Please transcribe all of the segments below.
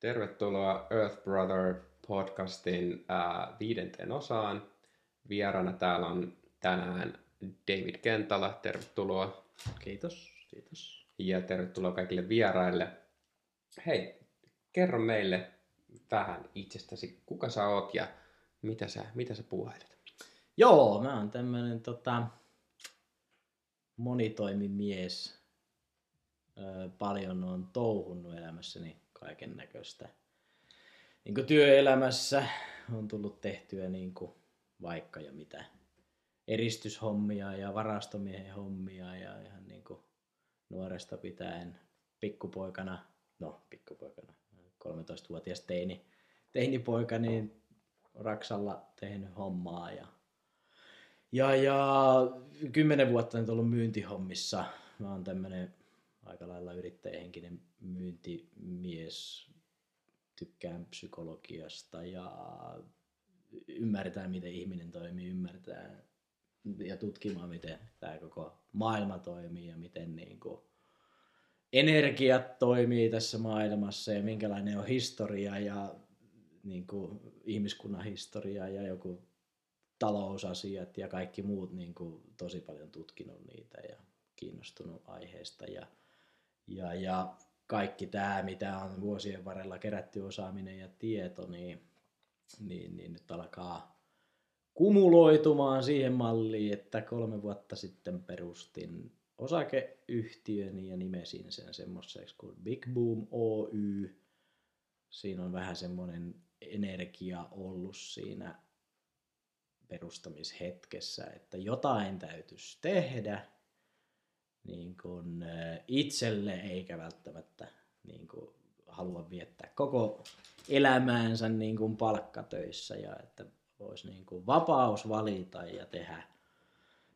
Tervetuloa Earth Brother podcastin ää, viidenteen osaan. Vieraana täällä on tänään David Kentala. Tervetuloa. Kiitos, kiitos. Ja tervetuloa kaikille vieraille. Hei, kerro meille vähän itsestäsi. Kuka sä oot ja mitä sä, mitä sä puuhailet? Joo, mä oon tämmönen tota, monitoimimies. Öö, paljon on touhunnut elämässäni kaiken näköistä. Niin työelämässä on tullut tehtyä niin kuin vaikka ja mitä eristyshommia ja varastomiehen hommia ja ihan niin kuin nuoresta pitäen pikkupoikana, no pikkupoikana, 13-vuotias teini, teinipoika, niin Raksalla tehnyt hommaa ja, ja, ja kymmenen vuotta nyt ollut myyntihommissa. Mä oon tämmönen aika lailla yrittäjähenkinen myyntimies. Tykkään psykologiasta ja ymmärtää, miten ihminen toimii, ymmärtää ja tutkimaan, miten tämä koko maailma toimii ja miten niin kuin energiat toimii tässä maailmassa ja minkälainen on historia ja niin kuin ihmiskunnan historia ja joku talousasiat ja kaikki muut niin kuin tosi paljon tutkinut niitä ja kiinnostunut aiheesta ja, ja, ja kaikki tämä, mitä on vuosien varrella kerätty osaaminen ja tieto, niin, niin, niin nyt alkaa kumuloitumaan siihen malliin, että kolme vuotta sitten perustin osakeyhtiön ja nimesin sen semmoiseksi kuin Big Boom Oy. Siinä on vähän semmoinen energia ollut siinä perustamishetkessä, että jotain täytyisi tehdä niin kuin itselle eikä välttämättä niin kuin halua viettää koko elämäänsä niin kuin palkkatöissä. Ja että olisi niin kuin vapaus valita ja tehdä,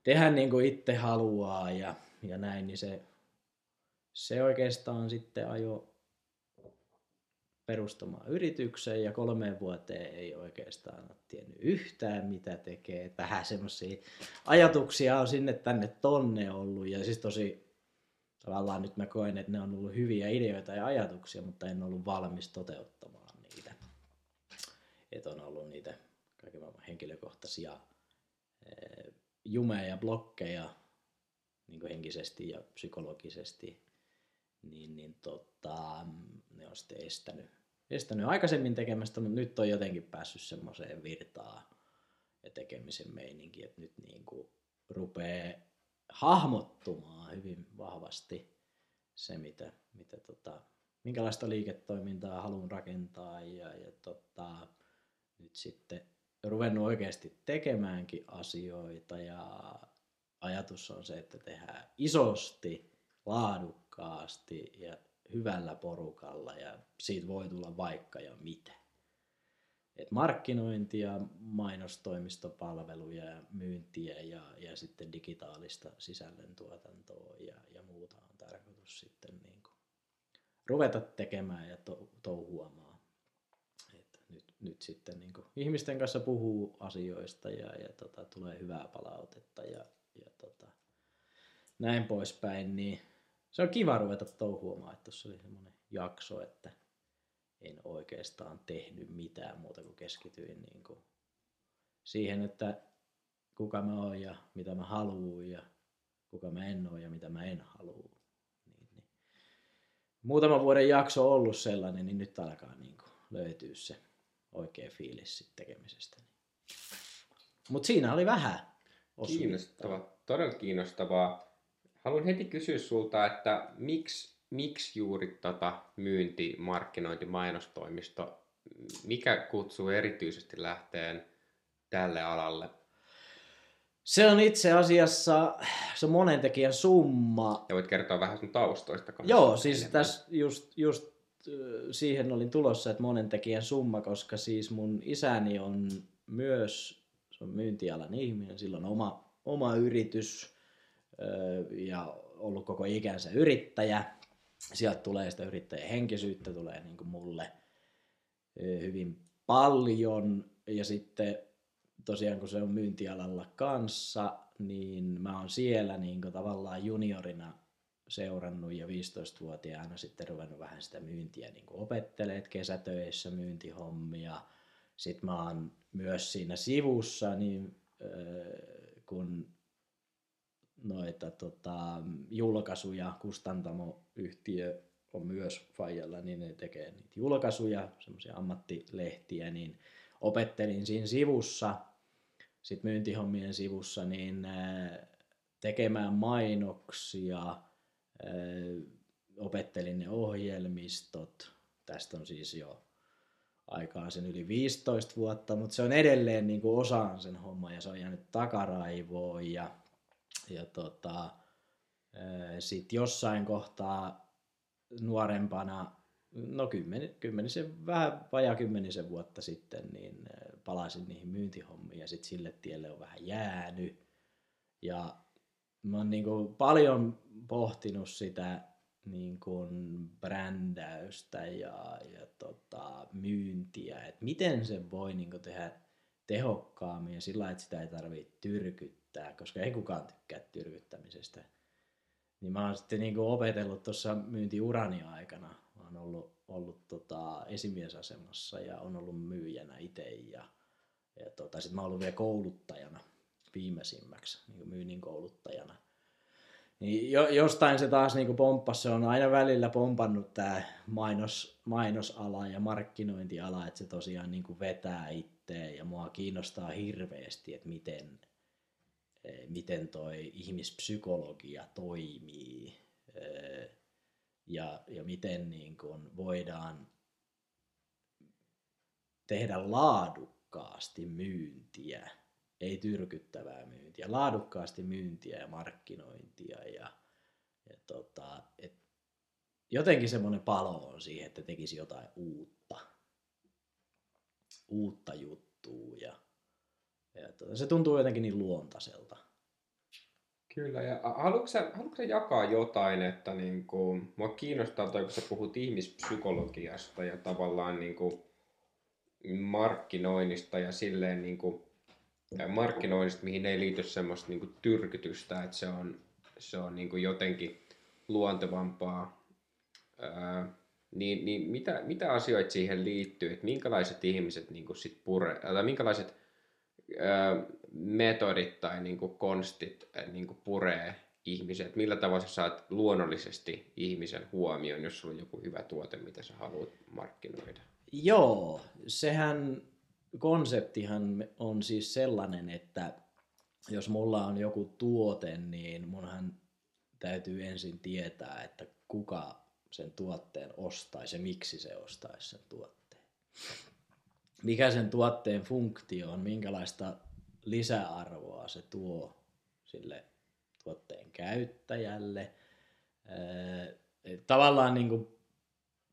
tehdä niin kuin itse haluaa ja, ja näin, niin se, se oikeastaan sitten ajo perustamaan yritykseen ja kolmeen vuoteen ei oikeastaan ole tiennyt yhtään mitä tekee. Vähän semmoisia ajatuksia on sinne tänne tonne ollut ja siis tosi tavallaan nyt mä koen, että ne on ollut hyviä ideoita ja ajatuksia, mutta en ollut valmis toteuttamaan niitä. Että on ollut niitä kaiken maailman henkilökohtaisia eh, jumeja ja blokkeja niin henkisesti ja psykologisesti, niin, niin tota, ne on sitten estänyt, estänyt aikaisemmin tekemästä, mutta nyt on jotenkin päässyt semmoiseen virtaan ja tekemisen meininki, että nyt niin kuin rupeaa hahmottumaan hyvin vahvasti se, mitä, mitä tota, minkälaista liiketoimintaa haluan rakentaa ja, ja tota, nyt sitten ruvennut oikeasti tekemäänkin asioita ja ajatus on se, että tehdään isosti, laadukkaasti ja hyvällä porukalla ja siitä voi tulla vaikka ja mitä. Et markkinointia, mainostoimistopalveluja ja myyntiä ja, ja sitten digitaalista sisällöntuotantoa ja, ja muuta on tarkoitus sitten niin kuin ruveta tekemään ja to, touhuamaan. Et nyt, nyt sitten niin kuin ihmisten kanssa puhuu asioista ja, ja tota, tulee hyvää palautetta ja, ja tota, näin poispäin, niin se on kiva ruveta touhuamaan, että tuossa oli semmoinen jakso, että en oikeastaan tehnyt mitään muuta kuin keskityin niin kuin siihen, että kuka mä oon ja mitä mä haluan ja kuka mä en oo ja mitä mä en halua. Niin, niin. Muutama vuoden jakso on ollut sellainen, niin nyt alkaa niin kuin löytyä se oikea fiilis tekemisestä. Mutta siinä oli vähän Kiinnostavaa, todella kiinnostavaa. Haluan heti kysyä sulta, että miksi, miksi juuri tota myynti, markkinointi, mainostoimisto, mikä kutsuu erityisesti lähteen tälle alalle? Se on itse asiassa, se on monen tekijän summa. Ja voit kertoa vähän sun taustoista. Joo, siis tässä just, just siihen olin tulossa, että monen tekijän summa, koska siis mun isäni on myös se on myyntialan ihminen, silloin oma, oma yritys ja ollut koko ikänsä yrittäjä. Sieltä tulee sitä yrittäjän henkisyyttä, tulee niin kuin mulle hyvin paljon. Ja sitten tosiaan kun se on myyntialalla kanssa, niin mä oon siellä niin kuin tavallaan juniorina seurannut ja 15-vuotiaana sitten ruvennut vähän sitä myyntiä niin opetteleet kesätöissä myyntihommia. Sitten mä oon myös siinä sivussa, niin kun noita tota, julkaisuja, kustantamoyhtiö on myös Fajalla, niin ne tekee niitä julkaisuja, semmoisia ammattilehtiä, niin opettelin siinä sivussa, sitten myyntihommien sivussa, niin tekemään mainoksia, opettelin ne ohjelmistot, tästä on siis jo aikaa sen yli 15 vuotta, mutta se on edelleen niin kuin osaan sen homma ja se on jäänyt takaraivoon ja, ja tota, sitten jossain kohtaa nuorempana, no kymmeni, kymmenisen, vähän vajaa kymmenisen vuotta sitten, niin palasin niihin myyntihommiin ja sitten sille tielle on vähän jäänyt. Ja mä oon niin kuin paljon pohtinut sitä niin kuin brändäystä ja, ja tota, myyntiä, että miten se voi niin kuin tehdä tehokkaammin ja sillä että sitä ei tarvitse tyrkyttää, koska ei kukaan tykkää tyrkyttämisestä. Niin mä oon sitten niin kuin opetellut tuossa myyntiurani aikana. Mä oon ollut, ollut tota, esimiesasemassa ja on ollut myyjänä itse ja, ja tota, sitten mä oon ollut vielä kouluttajana viimeisimmäksi, niin kuin myynnin kouluttajana – niin jo, jostain se taas niin pomppasi, se on aina välillä pompannut tämä mainos, mainosala ja markkinointiala, että se tosiaan niin vetää itteen ja mua kiinnostaa hirveästi, että miten, miten toi ihmispsykologia toimii eh, ja, ja miten niin kuin voidaan tehdä laadukkaasti myyntiä ei tyrkyttävää myyntiä, laadukkaasti myyntiä ja markkinointia ja, ja tota, et jotenkin semmoinen palo on siihen, että tekisi jotain uutta, uutta juttua ja, ja tota, se tuntuu jotenkin niin luontaiselta. Kyllä, ja haluatko sä, haluatko sä jakaa jotain, että niin kuin, mua kiinnostaa toi, kun sä puhut ihmispsykologiasta ja tavallaan niin kuin, markkinoinnista ja silleen niin kuin, markkinoinnista, mihin ei liity semmoista niin kuin tyrkytystä, että se on, se on niin kuin jotenkin luontevampaa. Ää, niin, niin mitä, mitä asioita siihen liittyy, että minkälaiset ihmiset niin kuin sit pure, tai minkälaiset metodit tai niin kuin konstit niin kuin puree ihmiset, millä tavalla sä saat luonnollisesti ihmisen huomioon, jos sulla on joku hyvä tuote, mitä sä haluat markkinoida? Joo, sehän konseptihan on siis sellainen, että jos mulla on joku tuote, niin munhan täytyy ensin tietää, että kuka sen tuotteen ostaisi ja miksi se ostaisi sen tuotteen. Mikä sen tuotteen funktio on, minkälaista lisäarvoa se tuo sille tuotteen käyttäjälle. Tavallaan niin kuin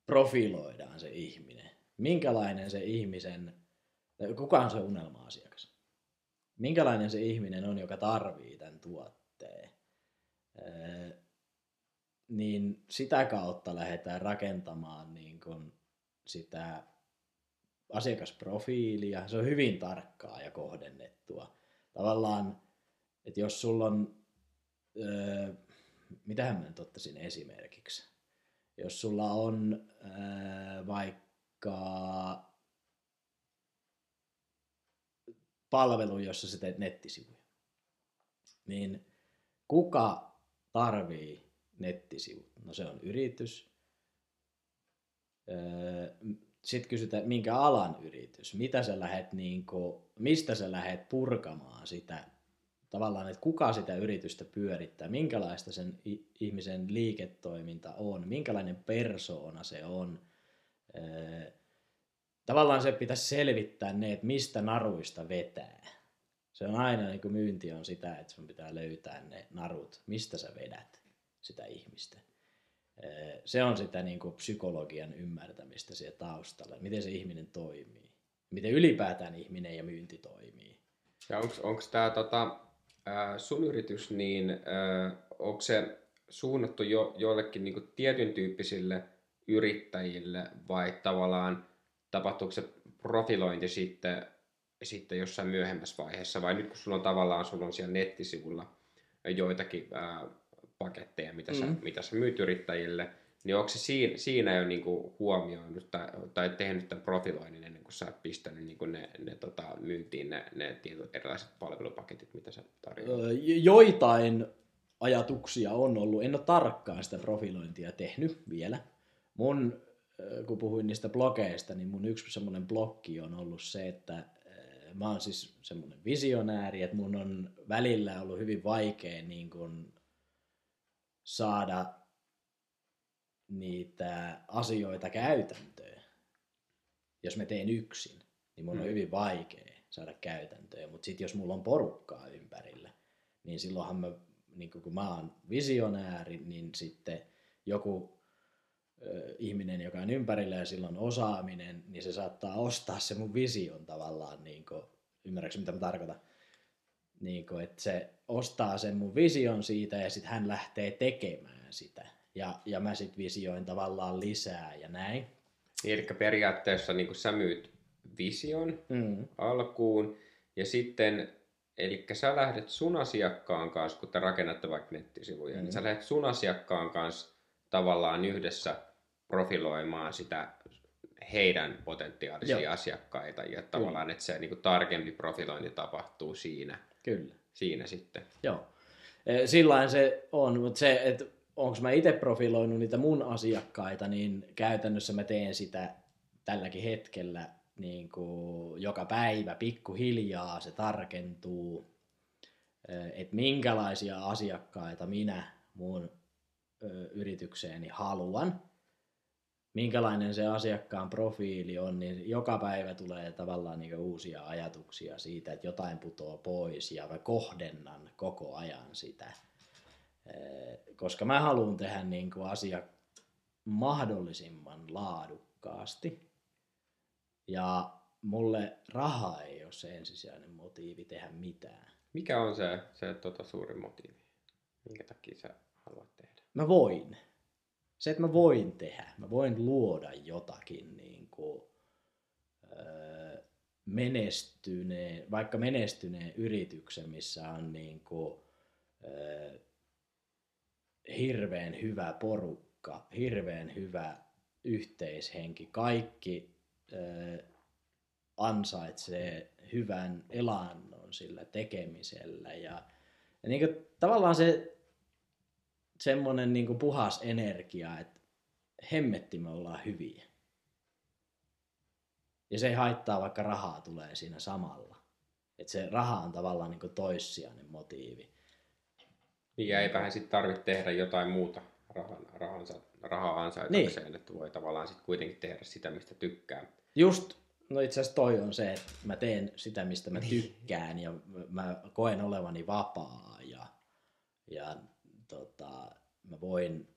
profiloidaan se ihminen. Minkälainen se ihmisen Kuka on se unelma-asiakas? Minkälainen se ihminen on, joka tarvii tämän tuotteen? niin sitä kautta lähdetään rakentamaan niin kuin sitä asiakasprofiilia. Se on hyvin tarkkaa ja kohdennettua. Tavallaan, että jos sulla on, öö, mitähän mä nyt ottaisin esimerkiksi, jos sulla on öö, vaikka palvelu, jossa sä teet nettisivuja. Niin kuka tarvii nettisivut? No se on yritys. Öö, Sitten kysytään, minkä alan yritys? Mitä sä lähet, niin kuin, mistä sä lähet purkamaan sitä tavallaan, että kuka sitä yritystä pyörittää, minkälaista sen ihmisen liiketoiminta on, minkälainen persoona se on, öö, tavallaan se pitäisi selvittää ne, että mistä naruista vetää. Se on aina niin kuin myynti on sitä, että sun pitää löytää ne narut, mistä sä vedät sitä ihmistä. Se on sitä niin kuin psykologian ymmärtämistä siellä taustalla, miten se ihminen toimii. Miten ylipäätään ihminen ja myynti toimii. Ja onko tämä tota, sun yritys, niin onko se suunnattu jo, jollekin niin tietyn tyyppisille yrittäjille vai tavallaan tapahtuuko se profilointi sitten, sitten jossain myöhemmässä vaiheessa, vai nyt kun sulla on tavallaan sulla on siellä nettisivulla joitakin palvelupaketteja, mitä, mm. sä, mitä sä myyt yrittäjille, niin onko se siinä, siinä jo niinku huomioinut tai, tai tehnyt tämän profiloinnin ennen kuin sä oot pistänyt niinku ne, ne tota, myyntiin ne, ne tietyt erilaiset palvelupaketit, mitä sä tarjoat? Joitain ajatuksia on ollut. En ole tarkkaan sitä profilointia tehnyt vielä. Mun, kun puhuin niistä blogeista, niin mun yksi semmoinen blokki on ollut se, että mä oon siis semmoinen visionääri, että mun on välillä ollut hyvin vaikea niin kun saada niitä asioita käytäntöön. Jos mä teen yksin, niin mun mm. on hyvin vaikea saada käytäntöön. Mutta sitten jos mulla on porukkaa ympärillä, niin silloinhan mä, niin kun mä oon visionääri, niin sitten joku ö, ihminen, joka on ympärillä ja silloin osaaminen, niin se saattaa ostaa se mun vision tavallaan, niin kun, ymmärrätkö mitä mä tarkoitan? Niin kun, että se ostaa sen mun vision siitä ja sitten hän lähtee tekemään sitä ja, ja mä sitten visioin tavallaan lisää ja näin. Eli periaatteessa niin sä myyt vision mm. alkuun ja sitten, eli sä lähdet sun asiakkaan kanssa, kun te rakennatte vaikka nettisivuja, mm. niin sä lähdet sun asiakkaan kanssa tavallaan yhdessä profiloimaan sitä heidän potentiaalisia Joo. asiakkaita ja tavallaan, että se niin kuin, tarkempi profilointi tapahtuu siinä. Kyllä. Siinä sitten. Joo. E, Sillä se on, mutta se, että onko mä itse profiloinut niitä mun asiakkaita, niin käytännössä mä teen sitä tälläkin hetkellä niin kuin joka päivä pikkuhiljaa se tarkentuu, että minkälaisia asiakkaita minä mun yritykseeni haluan, minkälainen se asiakkaan profiili on, niin joka päivä tulee tavallaan niin uusia ajatuksia siitä, että jotain putoaa pois ja mä kohdennan koko ajan sitä koska mä haluan tehdä niin kuin asia mahdollisimman laadukkaasti. Ja mulle raha ei ole se ensisijainen motiivi tehdä mitään. Mikä on se, se tota, suuri motiivi? Minkä takia sä haluat tehdä? Mä voin. Se, että mä voin tehdä. Mä voin luoda jotakin niin kuin, menestyneen, vaikka menestyneen yrityksen, missä on niin kuin, hirveän hyvä porukka, hirveän hyvä yhteishenki. Kaikki ansaitsee hyvän elannon sillä tekemisellä. Ja, ja niin kuin, tavallaan se semmoinen niin kuin puhas energia, että hemmetti me ollaan hyviä. Ja se ei haittaa, vaikka rahaa tulee siinä samalla. Että se raha on tavallaan niin toissijainen motiivi. Niin, ja eipähän sitten tarvitse tehdä jotain muuta rahan, rahansa, rahaa ansaitakseen, niin. että voi tavallaan sitten kuitenkin tehdä sitä, mistä tykkää. Just, no itse asiassa toi on se, että mä teen sitä, mistä mä niin. tykkään ja mä koen olevani vapaa ja, ja tota, mä voin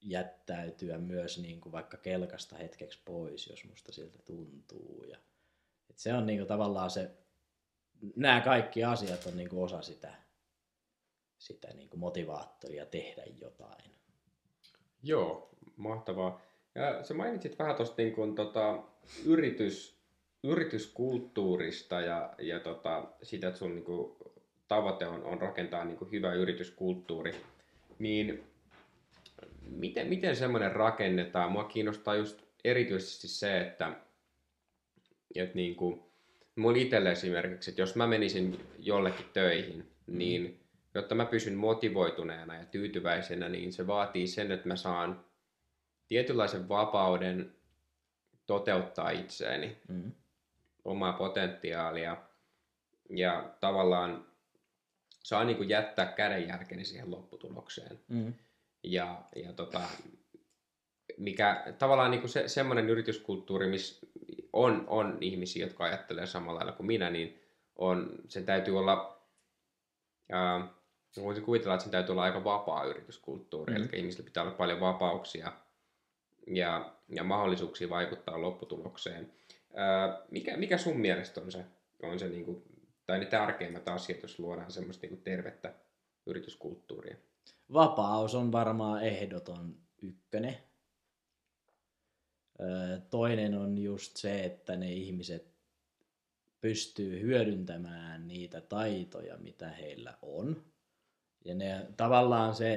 jättäytyä myös niin kuin vaikka kelkasta hetkeksi pois, jos musta siltä tuntuu. Ja, et se on niin kuin tavallaan se, nämä kaikki asiat on niin kuin osa sitä sitä niin kuin motivaattoria tehdä jotain. Joo, mahtavaa. Ja sä mainitsit vähän tuosta niin kuin, tota, yritys, yrityskulttuurista ja, ja tota, sitä, että sun niin kuin, tavoite on, on rakentaa niin kuin, hyvä yrityskulttuuri. Niin miten, miten semmoinen rakennetaan? Mua kiinnostaa just erityisesti se, että, että niin kuin, mulla itselle esimerkiksi, että jos mä menisin jollekin töihin, niin jotta mä pysyn motivoituneena ja tyytyväisenä, niin se vaatii sen, että mä saan tietynlaisen vapauden toteuttaa itseäni, mm. omaa potentiaalia ja tavallaan saa niin kuin jättää kädenjälkeni siihen lopputulokseen. Mm. Ja, ja tota, mikä tavallaan niin kuin se, semmoinen yrityskulttuuri, missä on, on ihmisiä, jotka ajattelee samalla lailla kuin minä, niin on, sen täytyy olla ää, voisin kuvitella, että sen täytyy olla aika vapaa yrityskulttuuri, mm. eli ihmisillä pitää olla paljon vapauksia ja, ja mahdollisuuksia vaikuttaa lopputulokseen. Ää, mikä, mikä sun mielestä on se, on se niin kuin, tai ne tärkeimmät asiat, jos luodaan semmoista niin tervettä yrityskulttuuria? Vapaus on varmaan ehdoton ykkönen. Toinen on just se, että ne ihmiset pystyy hyödyntämään niitä taitoja, mitä heillä on Ja ne, tavallaan se,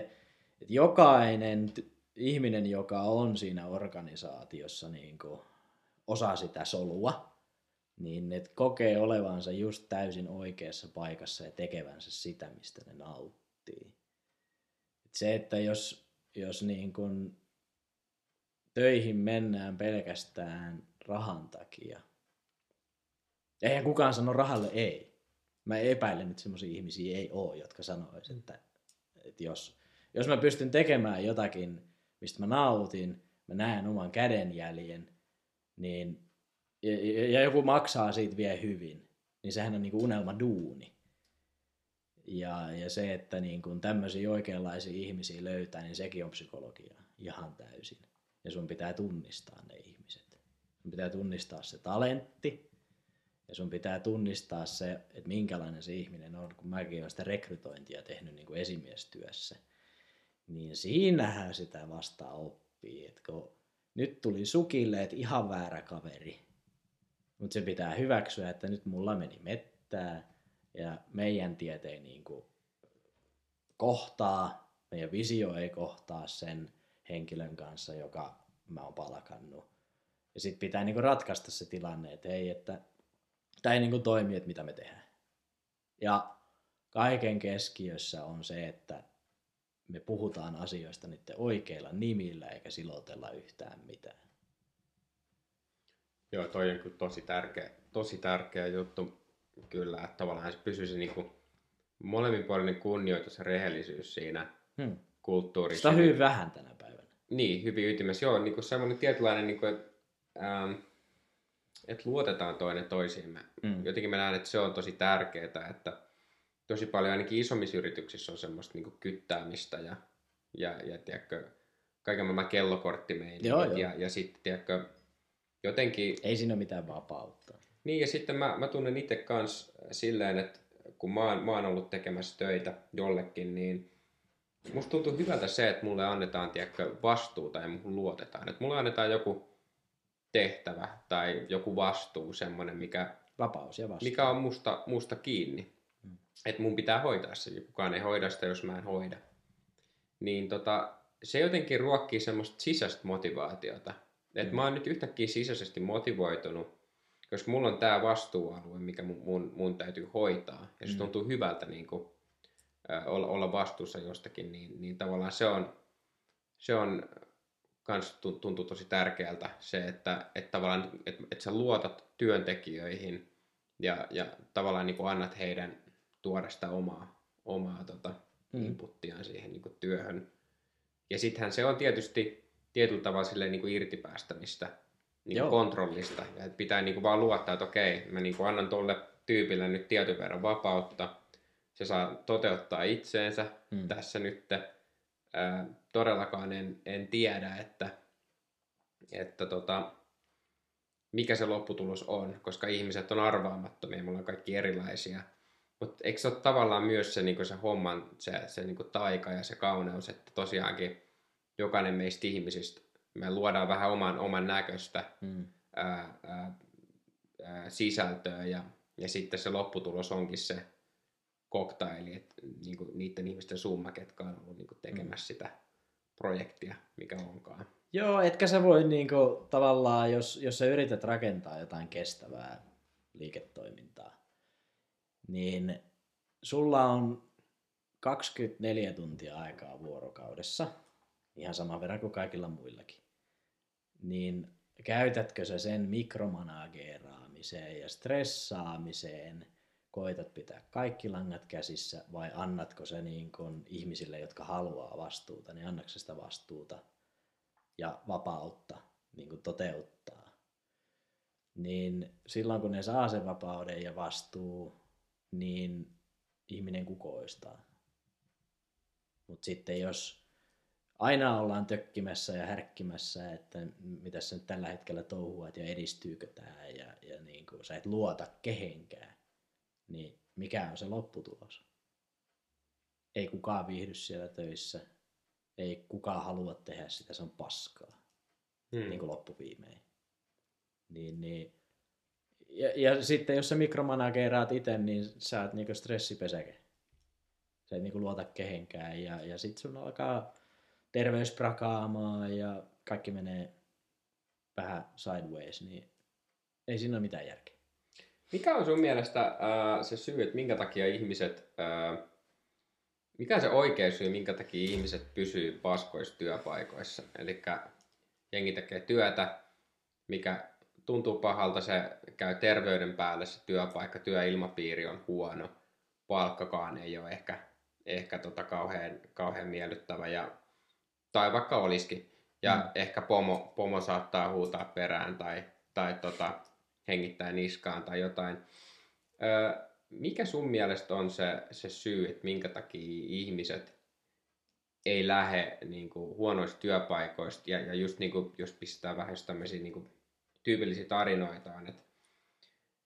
että jokainen ihminen, joka on siinä organisaatiossa niin kuin osa sitä solua, niin ne kokee olevansa just täysin oikeassa paikassa ja tekevänsä sitä, mistä ne nauttii. Et se, että jos, jos niin kun töihin mennään pelkästään rahan takia, eihän kukaan sano rahalle ei. Mä epäilen, että semmoisia ihmisiä ei ole, jotka sanoisivat, että, että jos, jos mä pystyn tekemään jotakin, mistä mä nautin, mä näen oman kädenjäljen, niin, ja, ja joku maksaa siitä vielä hyvin, niin sehän on niinku unelma duuni. Ja, ja se, että niin kun tämmöisiä oikeanlaisia ihmisiä löytää, niin sekin on psykologia ihan täysin. Ja sun pitää tunnistaa ne ihmiset. Sun pitää tunnistaa se talentti, ja sun pitää tunnistaa se, että minkälainen se ihminen on, kun mäkin olen sitä rekrytointia tehnyt niin kuin esimiestyössä. Niin siinähän sitä vasta oppii, että kun nyt tuli sukille, että ihan väärä kaveri. Mutta se pitää hyväksyä, että nyt mulla meni mettää ja meidän tiet ei niin kuin kohtaa, meidän visio ei kohtaa sen henkilön kanssa, joka mä oon palkannut. Ja sitten pitää niin kuin ratkaista se tilanne, että hei, että tämä ei niin kuin toimi, että mitä me tehdään. Ja kaiken keskiössä on se, että me puhutaan asioista niiden oikeilla nimillä eikä silotella yhtään mitään. Joo, toi on kyllä tosi tärkeä, tosi tärkeä juttu kyllä, että tavallaan se pysyisi niin kuin molemminpuolinen kunnioitus ja rehellisyys siinä Hmm. kulttuurissa. Sitä on hyvin vähän tänä päivänä. Niin, hyvin ytimessä. Joo, niin kuin semmoinen tietynlainen, niin kuin, että, ähm, että luotetaan toinen toisiimme. Mm. Jotenkin mä näen, että se on tosi tärkeää, että tosi paljon ainakin isommissa yrityksissä on semmoista niin kuin kyttäämistä ja, ja, ja tiedätkö, kaiken maailman joo. Ja, ja sitten tiedätkö, jotenkin Ei siinä ole mitään vapautta. niin ja sitten mä, mä tunnen itse kans silleen, että kun mä oon, mä oon ollut tekemässä töitä jollekin, niin musta tuntuu hyvältä se, että mulle annetaan tiedätkö, vastuuta ja muuhun luotetaan. Että mulle annetaan joku tehtävä tai joku vastuu, semmoinen, mikä, Vapaus ja vastuu. mikä on musta, musta kiinni. Mm. Että mun pitää hoitaa se, kukaan ei hoida sitä, jos mä en hoida. Niin tota, se jotenkin ruokkii semmoista sisäistä motivaatiota. Että Mm. mä oon nyt yhtäkkiä sisäisesti motivoitunut, koska mulla on tämä vastuualue, mikä mun, mun, mun täytyy hoitaa. Ja se Mm. tuntuu hyvältä niin kuin, äh, olla, olla vastuussa jostakin, niin, niin tavallaan se on, se on kans tu- tuntuu tosi tärkeältä se, että, että tavallaan, että, että sä luotat työntekijöihin ja, ja tavallaan niin kuin annat heidän tuoda sitä omaa, omaa tota, Mm. inputtiaan siihen niin kuin työhön. Ja sittenhän se on tietysti tietyllä tavalla silleen niin kuin irtipäästämistä niin kuin kontrollista. Ja että pitää niin kuin vaan luottaa, että okei, mä niin kuin annan tolle tyypille nyt tietyn verran vapautta. Se saa toteuttaa itseensä Mm. tässä nyt. Ää, todellakaan en, en tiedä, että, että tota, mikä se lopputulos on, koska ihmiset on arvaamattomia, me ollaan kaikki erilaisia. Mutta eikö se ole tavallaan myös se, niin se homman, se, se niin taika ja se kauneus, että tosiaankin jokainen meistä ihmisistä, me luodaan vähän oman, oman näköistä Mm. ää, ää, ää, sisältöä ja, ja sitten se lopputulos onkin se koktaili, että niin niiden ihmisten summa, ketkä on ollut niin tekemässä sitä projektia, mikä onkaan. Joo, etkä sä voi niinku, tavallaan, jos, jos sä yrität rakentaa jotain kestävää liiketoimintaa, niin sulla on 24 tuntia aikaa vuorokaudessa, ihan sama verran kuin kaikilla muillakin. Niin käytätkö sä sen mikromanageeraamiseen ja stressaamiseen, koitat pitää kaikki langat käsissä vai annatko se niin kun ihmisille, jotka haluaa vastuuta, niin annatko sitä vastuuta ja vapautta niin kuin toteuttaa. Niin silloin kun ne saa sen vapauden ja vastuu, niin ihminen kukoistaa. Mutta sitten jos aina ollaan tökkimässä ja härkkimässä, että mitä sä nyt tällä hetkellä touhuat ja edistyykö tämä ja, ja niin kuin sä et luota kehenkään, niin mikä on se lopputulos? Ei kukaan viihdy siellä töissä, ei kukaan halua tehdä sitä, se on paskaa, Hmm. niin kuin loppuviimein. Niin, niin. Ja, ja sitten jos sä mikromanageeraat itse, niin sä oot niin stressipesäke. Se ei niinku luota kehenkään ja, ja sit sun alkaa terveys prakaamaan ja kaikki menee vähän sideways, niin ei siinä ole mitään järkeä. Mikä on sun mielestä äh, se syy, että minkä takia ihmiset, äh, mikä se oikea syy, minkä takia ihmiset pysyy paskoissa työpaikoissa? Eli jengi tekee työtä, mikä tuntuu pahalta, se käy terveyden päälle se työpaikka, työilmapiiri on huono, palkkakaan ei ole ehkä, ehkä tota kauhean, kauhean miellyttävä, ja, tai vaikka olisikin. Ja mm. ehkä pomo, pomo saattaa huutaa perään tai, tai tota, hengittää niskaan tai jotain. Öö, mikä sun mielestä on se, se syy, että minkä takia ihmiset ei lähde niin kuin, huonoista työpaikoista ja, ja just niin kuin, jos pistää vähän tämmöisiä niin kuin, tyypillisiä tarinoita on, että,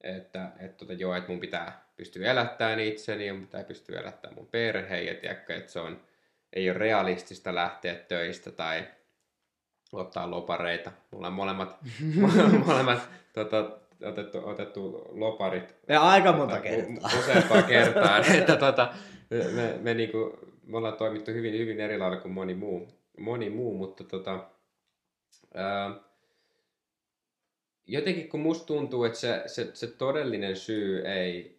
että, että, tota, joo, että mun pitää pystyä elättämään itseni ja mun pitää pystyä elättämään mun perheen ja tiedätkö, että se on, ei ole realistista lähteä töistä tai ottaa lopareita. Mulla on molemmat, molemmat tota, otettu, otettu loparit. Ja aika monta tota, kertaa. Useampaa kertaa. että tota, me, me, niinku, me ollaan toimittu hyvin, hyvin eri lailla kuin moni muu, moni muu mutta tota, ää, jotenkin kun musta tuntuu, että se, se, se todellinen syy ei,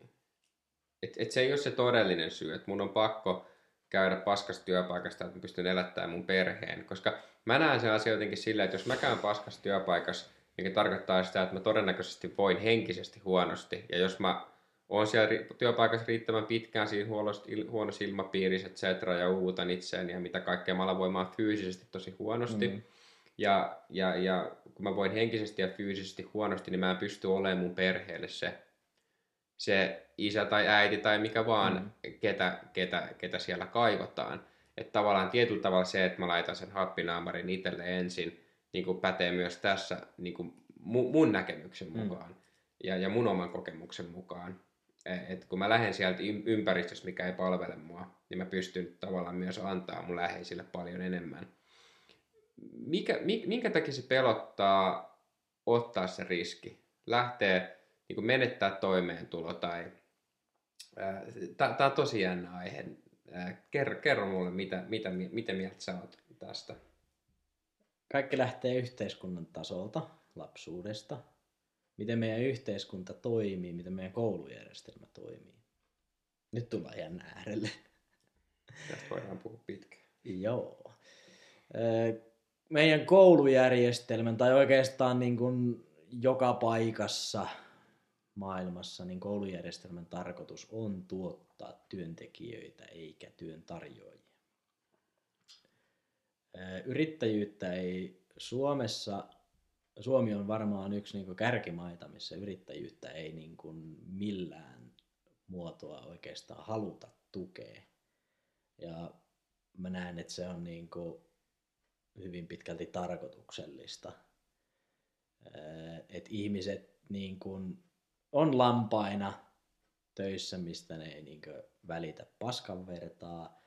että et se ei ole se todellinen syy, että mun on pakko käydä paskasta työpaikasta, että mä pystyn elättämään mun perheen, koska mä näen sen asian jotenkin silleen, että jos mä käyn paskasta työpaikassa, mikä tarkoittaa sitä, että mä todennäköisesti voin henkisesti huonosti. Ja jos mä oon siellä työpaikassa riittävän pitkään siinä huonossa ilmapiirissä, et cetera, ja uutan itseäni ja mitä kaikkea, mä alan voimaan fyysisesti tosi huonosti. Mm. Ja, ja, ja kun mä voin henkisesti ja fyysisesti huonosti, niin mä en pysty olemaan mun perheelle se, se isä tai äiti tai mikä vaan, mm. ketä, ketä, ketä siellä kaivataan. Että tavallaan tietyllä tavalla se, että mä laitan sen happinaamarin itselle ensin, niin kuin pätee myös tässä niin kuin mun, mun näkemyksen mm. mukaan mm. ja, ja mun oman kokemuksen mukaan. E, et kun mä lähden sieltä ympäristöstä, mikä ei palvele mua, niin mä pystyn tavallaan myös antaa mun läheisille paljon enemmän. Mikä, minkä takia se pelottaa ottaa se riski? Lähtee niin kuin menettää toimeentulo tai... Tämä on tosi jännä aihe. Kerro, kerro mulle, mitä, mitä, mitä mieltä sä oot tästä kaikki lähtee yhteiskunnan tasolta, lapsuudesta, miten meidän yhteiskunta toimii, miten meidän koulujärjestelmä toimii. Nyt tullaan ihan äärelle. Tästä voidaan puhua pitkään. Joo. Meidän koulujärjestelmän, tai oikeastaan niin kuin joka paikassa maailmassa, niin koulujärjestelmän tarkoitus on tuottaa työntekijöitä eikä työn tarjoajia. Yrittäjyyttä ei Suomessa, Suomi on varmaan yksi niin kärkimaita, missä yrittäjyyttä ei niin kuin millään muotoa oikeastaan haluta tukea. Ja mä näen, että se on niin kuin hyvin pitkälti tarkoituksellista. Että ihmiset niin kuin on lampaina töissä, mistä ne ei niin välitä paskan vertaa.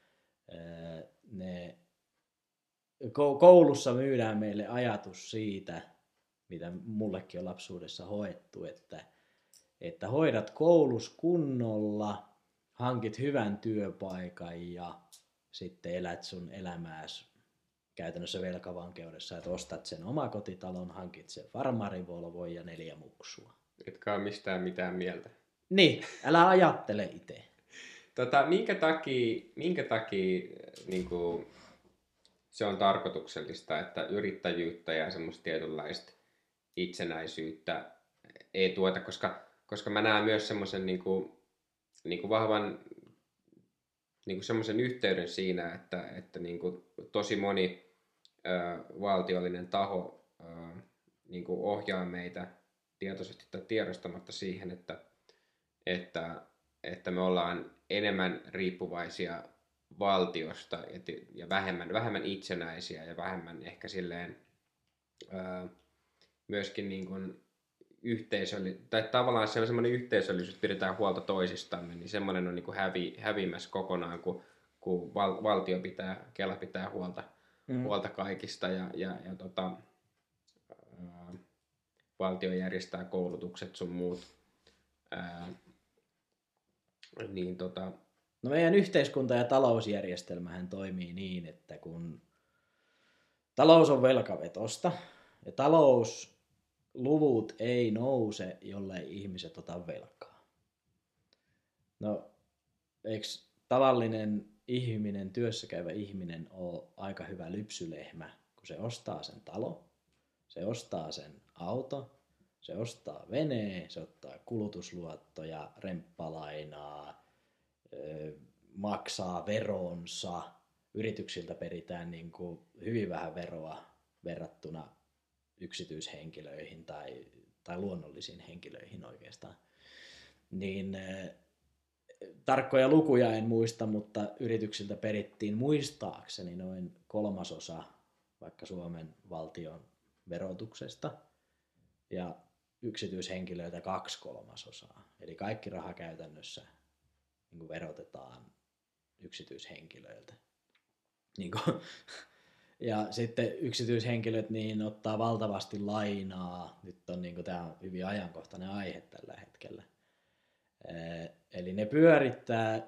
Ne koulussa myydään meille ajatus siitä, mitä mullekin on lapsuudessa hoettu, että, että hoidat koulus kunnolla, hankit hyvän työpaikan ja sitten elät sun elämääsi käytännössä velkavankeudessa, että ostat sen omakotitalon, hankit sen farmarivolvoin ja neljä muksua. Etkä ole mistään mitään mieltä. Niin, älä ajattele itse. Tota, minkä takia, minkä takia niin kuin, se on tarkoituksellista, että yrittäjyyttä ja semmoista tietynlaista itsenäisyyttä ei tuota, koska, koska mä näen myös semmoisen niin kuin, niin kuin vahvan niin kuin semmoisen yhteyden siinä, että, että niin kuin tosi moni ö, valtiollinen taho ö, niin kuin ohjaa meitä tietoisesti tai tiedostamatta siihen, että, että, että me ollaan enemmän riippuvaisia valtiosta ja vähemmän, vähemmän itsenäisiä ja vähemmän ehkä silleen öö, myöskin niin kuin yhteisölli, tai tavallaan semmoinen yhteisöllisyys, että pidetään huolta toisistamme, niin semmoinen on niin kuin hävi, hävimässä kokonaan, kun, kun val, valtio pitää, Kela pitää huolta, mm. huolta kaikista ja, ja, ja tota, ää, valtio järjestää koulutukset sun muut. Ää, niin tota, No meidän yhteiskunta ja talousjärjestelmähän toimii niin, että kun talous on velkavetosta ja talousluvut ei nouse, jollei ihmiset ota velkaa. No, eikö tavallinen ihminen, työssäkäyvä ihminen ole aika hyvä lypsylehmä, kun se ostaa sen talo, se ostaa sen auto, se ostaa veneen, se ottaa kulutusluottoja, remppalainaa, maksaa veronsa. Yrityksiltä peritään niin kuin hyvin vähän veroa verrattuna yksityishenkilöihin tai, tai luonnollisiin henkilöihin oikeastaan. Niin tarkkoja lukuja en muista, mutta yrityksiltä perittiin muistaakseni noin kolmasosa vaikka Suomen valtion verotuksesta ja yksityishenkilöiltä kaksi kolmasosaa. Eli kaikki raha käytännössä niin kuin verotetaan yksityishenkilöiltä. Niin kuin, ja sitten yksityishenkilöt niin ottaa valtavasti lainaa. Nyt on niin kuin, tämä on hyvin ajankohtainen aihe tällä hetkellä. Eli ne pyörittää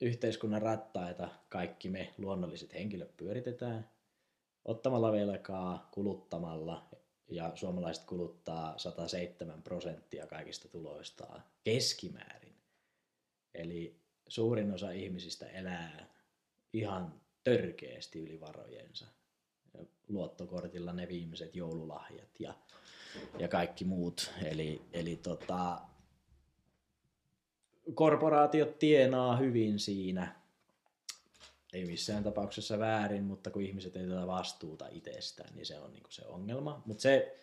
yhteiskunnan rattaita, kaikki me luonnolliset henkilöt pyöritetään ottamalla velkaa, kuluttamalla ja suomalaiset kuluttaa 107 prosenttia kaikista tuloistaan keskimäärin. Eli suurin osa ihmisistä elää ihan törkeästi yli varojensa. Luottokortilla ne viimeiset joululahjat ja, ja kaikki muut. Eli, eli tota, korporaatiot tienaa hyvin siinä. Ei missään tapauksessa väärin, mutta kun ihmiset ei tätä vastuuta itsestään, niin se on niinku se ongelma. Mutta se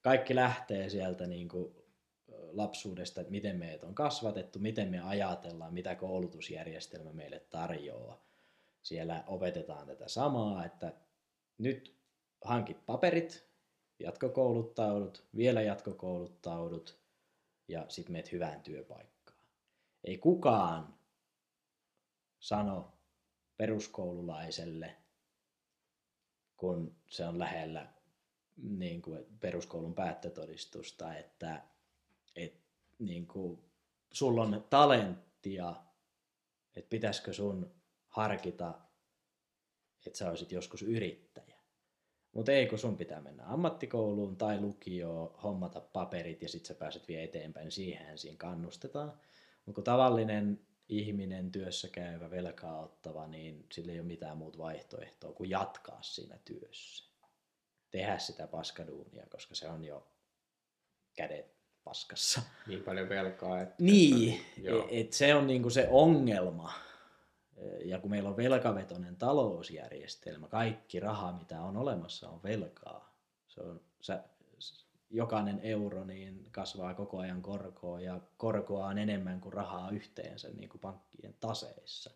kaikki lähtee sieltä niinku lapsuudesta, että miten meidät on kasvatettu, miten me ajatellaan, mitä koulutusjärjestelmä meille tarjoaa. Siellä opetetaan tätä samaa, että nyt hankit paperit, jatkokouluttaudut, vielä jatkokouluttaudut ja sitten meet hyvään työpaikkaan. Ei kukaan sano peruskoululaiselle, kun se on lähellä niin kuin peruskoulun päättötodistusta, että että niin kuin, sulla on talenttia, että pitäisikö sun harkita, että sä olisit joskus yrittäjä. Mutta ei, kun sun pitää mennä ammattikouluun tai lukioon, hommata paperit ja sitten sä pääset vielä eteenpäin, siihen siinä kannustetaan. Mutta kun tavallinen ihminen, työssä käyvä, velkaa ottava, niin sillä ei ole mitään muuta vaihtoehtoa kuin jatkaa siinä työssä. Tehdä sitä paskaduunia, koska se on jo kädet paskassa. Niin paljon velkaa. Että, niin, että, et se on niinku se ongelma. Ja kun meillä on velkavetoinen talousjärjestelmä, kaikki raha, mitä on olemassa, on velkaa. Se on, sä, jokainen euro niin kasvaa koko ajan korkoa ja korkoa on enemmän kuin rahaa yhteensä niin kuin pankkien taseissa.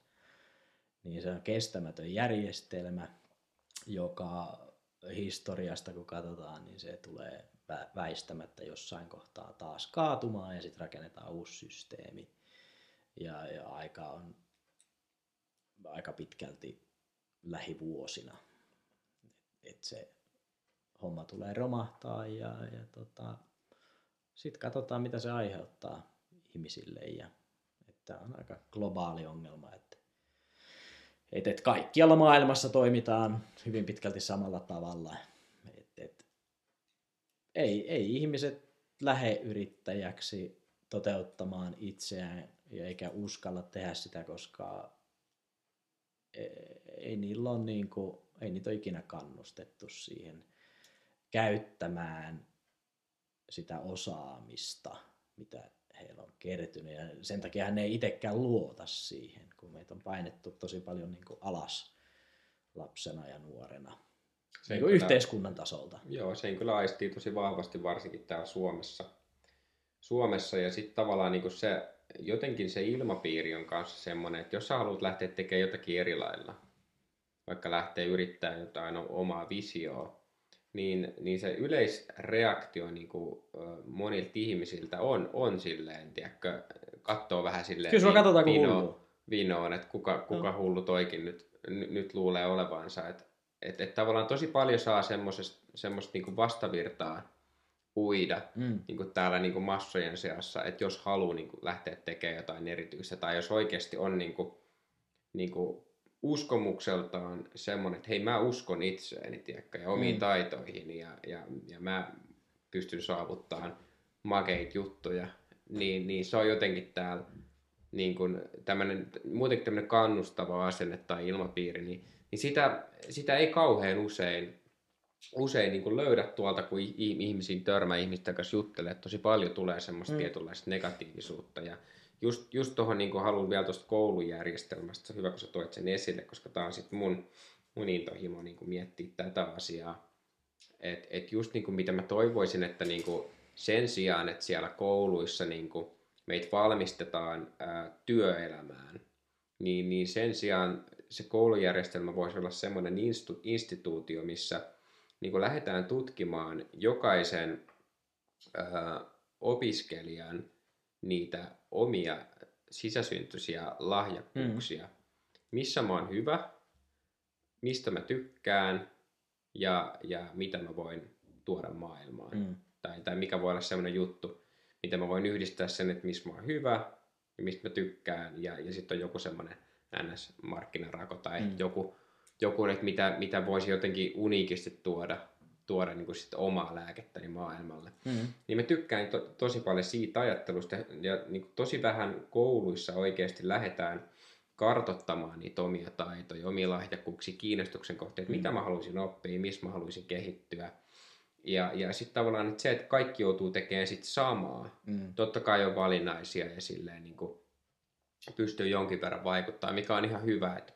Niin se on kestämätön järjestelmä, joka historiasta kun katsotaan, niin se tulee väistämättä jossain kohtaa taas kaatumaan ja sitten rakennetaan uusi systeemi. Ja, ja aika on aika pitkälti lähivuosina. Että se homma tulee romahtaa ja, ja tota, sitten katsotaan mitä se aiheuttaa ihmisille. Ja, että on aika globaali ongelma, että et, et kaikkialla maailmassa toimitaan hyvin pitkälti samalla tavalla ei, ei ihmiset lähde yrittäjäksi toteuttamaan itseään eikä uskalla tehdä sitä, koska ei, ei niillä on niin kuin, ei niitä ole ikinä kannustettu siihen käyttämään sitä osaamista, mitä heillä on kertynyt. Ja sen takia ne ei itsekään luota siihen, kun meitä on painettu tosi paljon niin kuin alas lapsena ja nuorena sen niin kyllä, yhteiskunnan tasolta. Joo, sen kyllä aistii tosi vahvasti varsinkin täällä Suomessa. Suomessa ja sitten tavallaan niin se, jotenkin se ilmapiiri on kanssa semmoinen, että jos sä haluat lähteä tekemään jotakin eri lailla, vaikka lähtee yrittämään jotain omaa visioa, niin, niin se yleisreaktio niin kuin, monilta ihmisiltä on, on silleen, tiedätkö, katsoo vähän silleen Kyllä katsotaan vino, vinoon, että kuka, kuka no. hullu toikin nyt, nyt luulee olevansa. Että että et tavallaan tosi paljon saa semmoista niinku vastavirtaa uida mm. niinku täällä niinku massojen seassa, että jos haluaa niinku lähteä tekemään jotain erityistä tai jos oikeasti on niinku niin kuin uskomukseltaan semmoinen, että hei mä uskon itseeni tiedätkö, ja omiin mm. taitoihin ja, ja, ja mä pystyn saavuttamaan makeit juttuja, niin, niin se on jotenkin täällä niin kuin tämmönen, muutenkin tämmöinen kannustava asenne tai ilmapiiri, niin, niin sitä, sitä ei kauhean usein, usein niin kuin löydä tuolta, kun ihmisiin törmää, ihmisten kanssa juttelee, että tosi paljon tulee semmoista mm. tietynlaista negatiivisuutta. Ja just, just tuohon niin haluan vielä tuosta koulujärjestelmästä, se on hyvä, kun sä toit sen esille, koska tämä on sitten mun, mun intohimo niin miettiä tätä asiaa. Että et just niin kuin mitä mä toivoisin, että niin kuin sen sijaan, että siellä kouluissa niin kuin meitä valmistetaan ää, työelämään, niin, niin sen sijaan se koulujärjestelmä voisi olla semmoinen instu, instituutio, missä niin kuin lähdetään tutkimaan jokaisen ää, opiskelijan niitä omia sisäsyntyisiä lahjakkuuksia. Mm. Missä mä oon hyvä, mistä mä tykkään ja, ja mitä mä voin tuoda maailmaan. Mm. Tai, tai mikä voi olla semmoinen juttu, miten mä voin yhdistää sen, että missä mä oon hyvä ja mistä mä tykkään. Ja, ja sitten on joku semmoinen NS-markkinarako tai mm. joku, joku että mitä, mitä voisi jotenkin uniikisti tuoda tuoda niin kuin sit omaa lääkettäni maailmalle. Mm. Niin mä tykkään to, tosi paljon siitä ajattelusta ja niin kuin tosi vähän kouluissa oikeasti lähdetään kartottamaan niitä omia taitoja, omia lahjakkuuksia, kiinnostuksen kohteita, mm. mitä mä haluaisin oppia, missä mä haluaisin kehittyä. Ja, ja sitten tavallaan että se, että kaikki joutuu tekemään sit samaa. Mm. Totta kai on valinnaisia ja silleen niin kuin pystyy jonkin verran vaikuttaa, mikä on ihan hyvä, että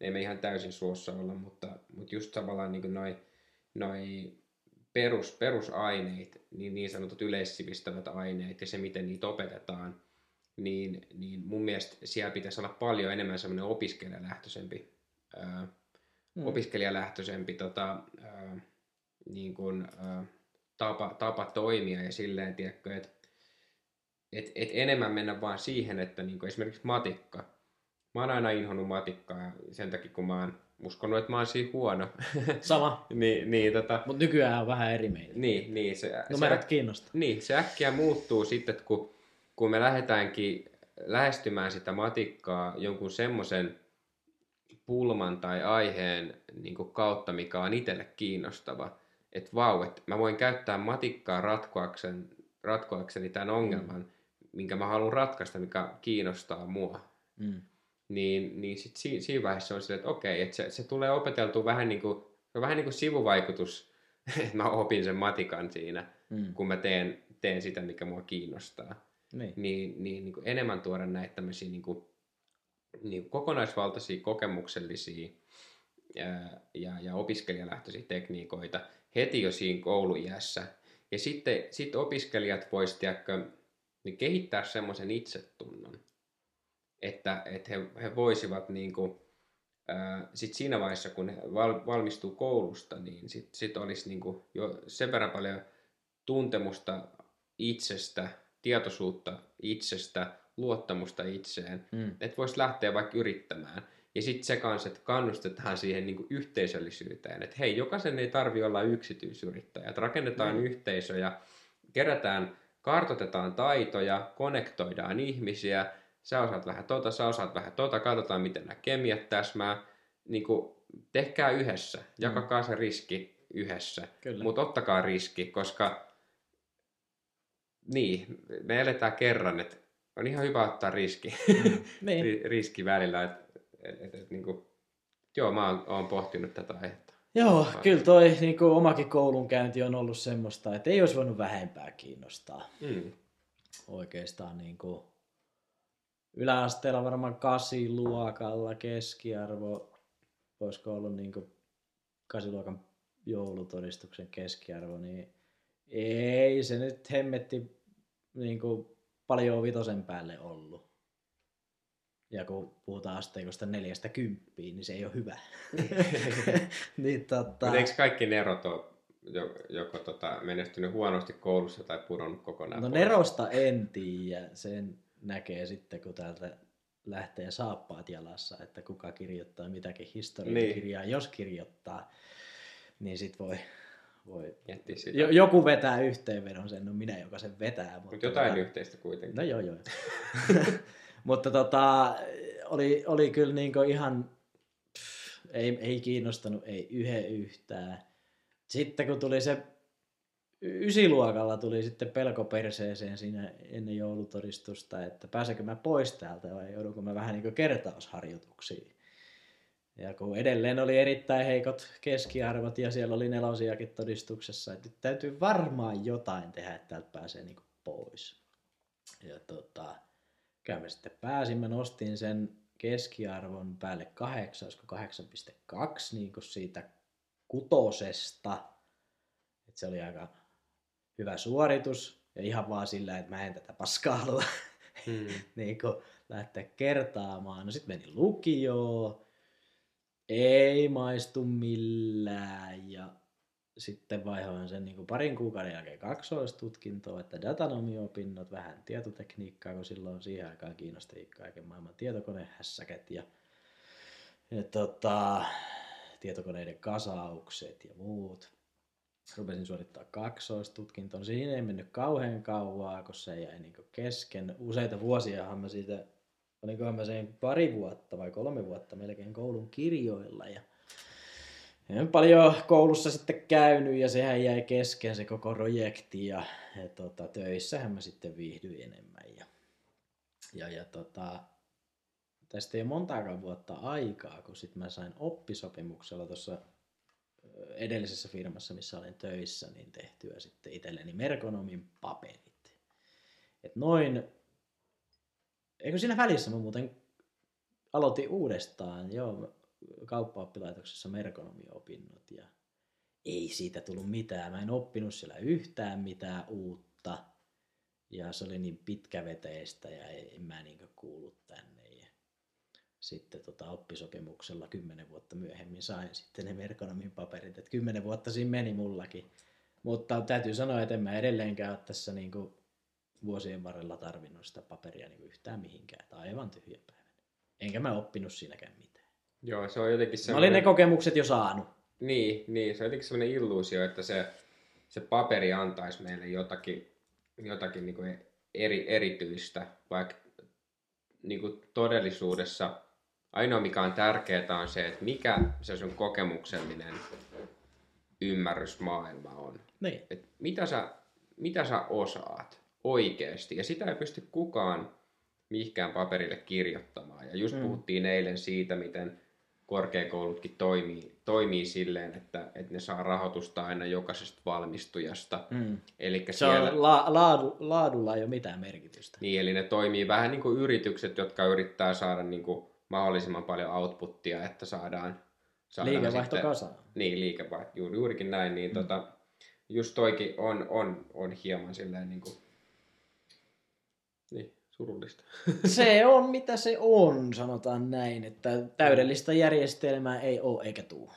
ei me ihan täysin suossa olla, mutta, mutta just tavallaan niin noin noi perus, perusaineet, niin, niin sanotut yleissivistävät aineet ja se, miten niitä opetetaan, niin, niin mun mielestä siellä pitäisi olla paljon enemmän semmoinen opiskelijalähtöisempi, ää, mm. opiskelijalähtöisempi tota, ää, niin kuin, ää, tapa, tapa toimia ja silleen, tiedätkö, että et, et enemmän mennä vaan siihen, että niin esimerkiksi matikka. Mä oon aina inhonnut matikkaa sen takia, kun mä oon uskonut, että mä oon siinä huono. Sama. niin, niin, tota, Mutta nykyään on vähän eri meillä. Niin, niin. Se, Numerot se, kiinnostaa. Niin, se äkkiä muuttuu sitten, että kun, kun me lähdetäänkin lähestymään sitä matikkaa jonkun semmoisen pulman tai aiheen niin kautta, mikä on itselle kiinnostava. Että vau, että mä voin käyttää matikkaa ratkoakseni, ratkoakseni tämän ongelman, mm. minkä mä haluan ratkaista, mikä kiinnostaa mua. Mm niin, niin sit si, siinä vaiheessa on se, että okei, että se, se tulee opeteltua vähän niin kuin, vähän niin kuin sivuvaikutus, että mä opin sen matikan siinä, mm. kun mä teen, teen sitä, mikä mua kiinnostaa. Niin, niin, niin, niin kuin enemmän tuoda näitä tämmöisiä niin kuin, niin kuin kokonaisvaltaisia, kokemuksellisia ja, ja, ja opiskelijalähtöisiä tekniikoita heti jo siinä kouluiässä. Ja sitten sit opiskelijat voisivat niin kehittää semmoisen itsetunnon että, että he, he voisivat niin kuin, ää, sit siinä vaiheessa, kun he val, valmistuu koulusta, niin sitten sit olisi niin kuin jo sen verran paljon tuntemusta itsestä, tietoisuutta itsestä, luottamusta itseen, mm. että voisi lähteä vaikka yrittämään. Ja sitten se kanssa, että kannustetaan siihen niin yhteisöllisyyteen, että hei, jokaisen ei tarvi olla yksityisyrittäjä, että rakennetaan mm. yhteisöjä, kerätään, kartotetaan taitoja, konektoidaan ihmisiä, sä osaat vähän tota, sä osaat vähän tota, katsotaan miten nämä kemiat täsmää. Niin kuin, tehkää yhdessä, jakakaa mm. se riski yhdessä, mutta ottakaa riski, koska niin, me eletään kerran, että on ihan hyvä ottaa riski, mm. niin. riski välillä. Et, et, et, et, niin kuin, joo, mä oon, oon pohtinut tätä aihetta. Joo, Vai. kyllä toi niin kuin omakin koulunkäynti on ollut semmoista, että ei olisi voinut vähempää kiinnostaa. Mm. Oikeastaan niin kuin, yläasteella varmaan kasiluokalla keskiarvo, voisiko olla niin kuin kasiluokan joulutodistuksen keskiarvo, niin ei se nyt hemmetti niin kuin paljon vitosen päälle ollut. Ja kun puhutaan asteikosta neljästä kymppiin, niin se ei ole hyvä. niin, tota... eikö kaikki nerot ole joko tota, menestynyt huonosti koulussa tai pudonnut kokonaan No pois? nerosta en tiedä. Sen näkee sitten, kun täältä lähtee saappaat jalassa, että kuka kirjoittaa mitäkin historiakirjaa, niin. jos kirjoittaa, niin sit voi, voi jo, joku vetää yhteenvedon, sen on minä, joka sen vetää. Mutta Mut jotain tota, yhteistä kuitenkin. No joo joo. mutta tota, oli, oli kyllä niin ihan, pff, ei, ei kiinnostanut, ei yhden yhtään. Sitten kun tuli se ysiluokalla tuli sitten pelko perseeseen siinä ennen joulutodistusta, että pääsekö mä pois täältä vai joudunko mä vähän niin kuin kertausharjoituksiin. Ja kun edelleen oli erittäin heikot keskiarvot ja siellä oli nelosiakin todistuksessa, että nyt täytyy varmaan jotain tehdä, että täältä pääsee niin pois. Ja tota, kyllä mä sitten pääsin, mä nostin sen keskiarvon päälle 8, olisiko 8,2 niin kuin siitä kutosesta. Et se oli aika hyvä suoritus ja ihan vaan sillä, että mä en tätä paskaa halua hmm. niin kuin lähteä kertaamaan. No sitten meni lukioon, ei maistu millään ja sitten vaihoin sen niin kuin parin kuukauden jälkeen kaksoistutkintoa, että datanomiopinnot, vähän tietotekniikkaa, kun silloin siihen aikaan kiinnosti kaiken maailman tietokonehässäket ja, ja tota, tietokoneiden kasaukset ja muut. Rupesin suorittaa kaksoistutkintoa. No siinä ei mennyt kauhean kauaa, kun se jäi niin kesken. Useita vuosia mä siitä, olikohan mä sen pari vuotta vai kolme vuotta melkein koulun kirjoilla. Ja en paljon koulussa sitten käynyt ja sehän jäi kesken se koko projekti ja, ja tota, töissähän mä sitten viihdyin enemmän. Ja, ja, ja tota, tästä ei montaakaan vuotta aikaa, kun sitten mä sain oppisopimuksella tuossa edellisessä firmassa, missä olin töissä, niin tehtyä sitten itselleni Merkonomin paperit. Et noin, eikö siinä välissä mä muuten aloitin uudestaan, joo, kauppaoppilaitoksessa merkonomiopinnot ja ei siitä tullut mitään. Mä en oppinut siellä yhtään mitään uutta ja se oli niin pitkäveteistä ja en mä niin kuullut tänne. Sitten tota oppisopimuksella kymmenen vuotta myöhemmin sain sitten ne merkonomin paperit, että kymmenen vuotta siinä meni mullakin. Mutta täytyy sanoa, että en mä edelleenkään ole tässä niin vuosien varrella tarvinnut sitä paperia niin yhtään mihinkään. Tämä on aivan tyhjä päivä. Enkä mä oppinut siinäkään mitään. Joo, se on jotenkin semmoinen... Mä olin ne kokemukset jo saanut. Niin, niin se on jotenkin semmoinen illuusio, että se, se paperi antaisi meille jotakin, jotakin niin kuin eri, erityistä, vaikka niin kuin todellisuudessa ainoa mikä on tärkeää on se, että mikä se sun kokemuksellinen ymmärrys maailma on. Niin. Et mitä, sä, mitä sä osaat oikeasti, ja sitä ei pysty kukaan mihinkään paperille kirjoittamaan. Ja just mm. puhuttiin eilen siitä, miten korkeakoulutkin toimii, toimii silleen, että, että ne saa rahoitusta aina jokaisesta valmistujasta. Mm. Elikkä se siellä... on la, laadu, laadulla ei ole mitään merkitystä. Niin, eli ne toimii vähän niin kuin yritykset, jotka yrittää saada niin kuin mahdollisimman paljon outputtia, että saadaan... saadaan liikevaihto sitten, kasaan. Niin, liikevaihto, juuri, juurikin näin. Niin mm. tota, just toikin on, on, on hieman silleen niin kuin, niin, surullista. Se on mitä se on, sanotaan näin, että täydellistä järjestelmää ei ole eikä tuu.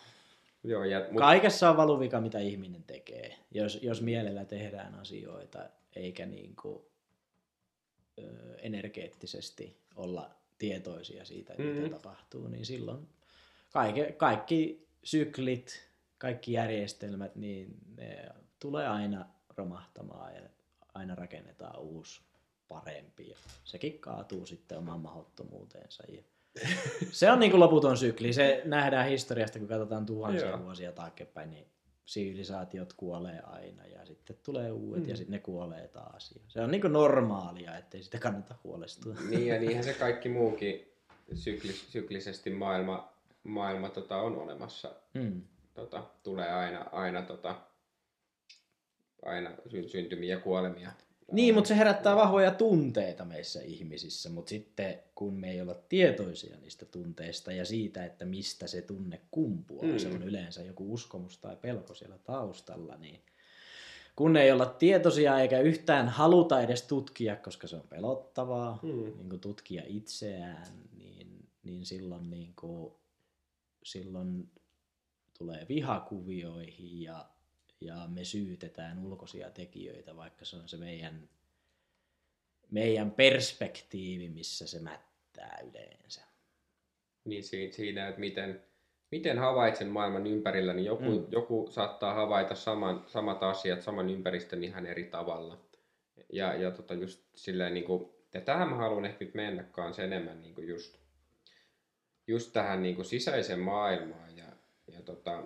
Joo, ja, mut... Kaikessa on valuvika, mitä ihminen tekee, jos, jos mielellä tehdään asioita, eikä niin kuin, ö, energeettisesti olla tietoisia siitä, mm-hmm. mitä tapahtuu, niin silloin kaikki, kaikki syklit, kaikki järjestelmät, niin ne tulee aina romahtamaan ja aina rakennetaan uusi parempi. Ja sekin kaatuu sitten omaan mahdottomuuteensa. Ja se on niin kuin loputon sykli. Se nähdään historiasta, kun katsotaan tuhansia Joo. vuosia taaksepäin, niin sivilisaatiot kuolee aina ja sitten tulee uudet mm. ja sitten ne kuolee taas. Ja se on niin normaalia, ettei sitä kannata huolestua. Niin ja niinhän se kaikki muukin syklis, syklisesti maailma, maailma tota, on olemassa. Mm. Tota, tulee aina, aina, tota, aina syntymiä ja kuolemia. Niin, mutta se herättää vahvoja tunteita meissä ihmisissä, mutta sitten kun me ei olla tietoisia niistä tunteista ja siitä, että mistä se tunne kumpuaa, mm. se on yleensä joku uskomus tai pelko siellä taustalla, niin kun ei olla tietoisia eikä yhtään haluta edes tutkia, koska se on pelottavaa, mm. niin kuin tutkia itseään, niin, niin silloin, niin kuin, silloin tulee vihakuvioihin ja ja me syytetään ulkoisia tekijöitä, vaikka se on se meidän, meidän perspektiivi, missä se mättää yleensä. Niin siinä, että miten, miten havaitsen maailman ympärillä, niin joku, mm. joku saattaa havaita saman, samat asiat, saman ympäristön ihan eri tavalla. Ja, ja tota just silleen, niin kuin, ja tähän mä haluan ehkä nyt mennä kanssa enemmän niin kuin just just tähän niin kuin sisäiseen maailmaan ja, ja tota,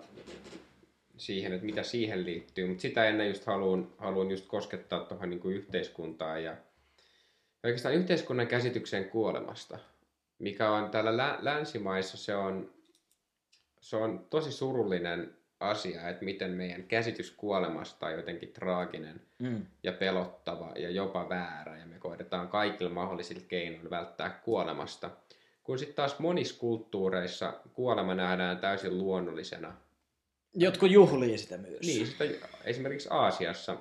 siihen, että mitä siihen liittyy. Mutta sitä ennen just haluan, haluan just koskettaa tuohon niin yhteiskuntaan ja oikeastaan yhteiskunnan käsitykseen kuolemasta, mikä on täällä lä- länsimaissa se on, se on tosi surullinen asia, että miten meidän käsitys kuolemasta on jotenkin traaginen Mm. ja pelottava ja jopa väärä ja me koitetaan kaikilla mahdollisilla keinoilla välttää kuolemasta. Kun sitten taas monissa kulttuureissa kuolema nähdään täysin luonnollisena. Jotkut juhlii sitä myös. Niin, sitä, esimerkiksi Aasiassa,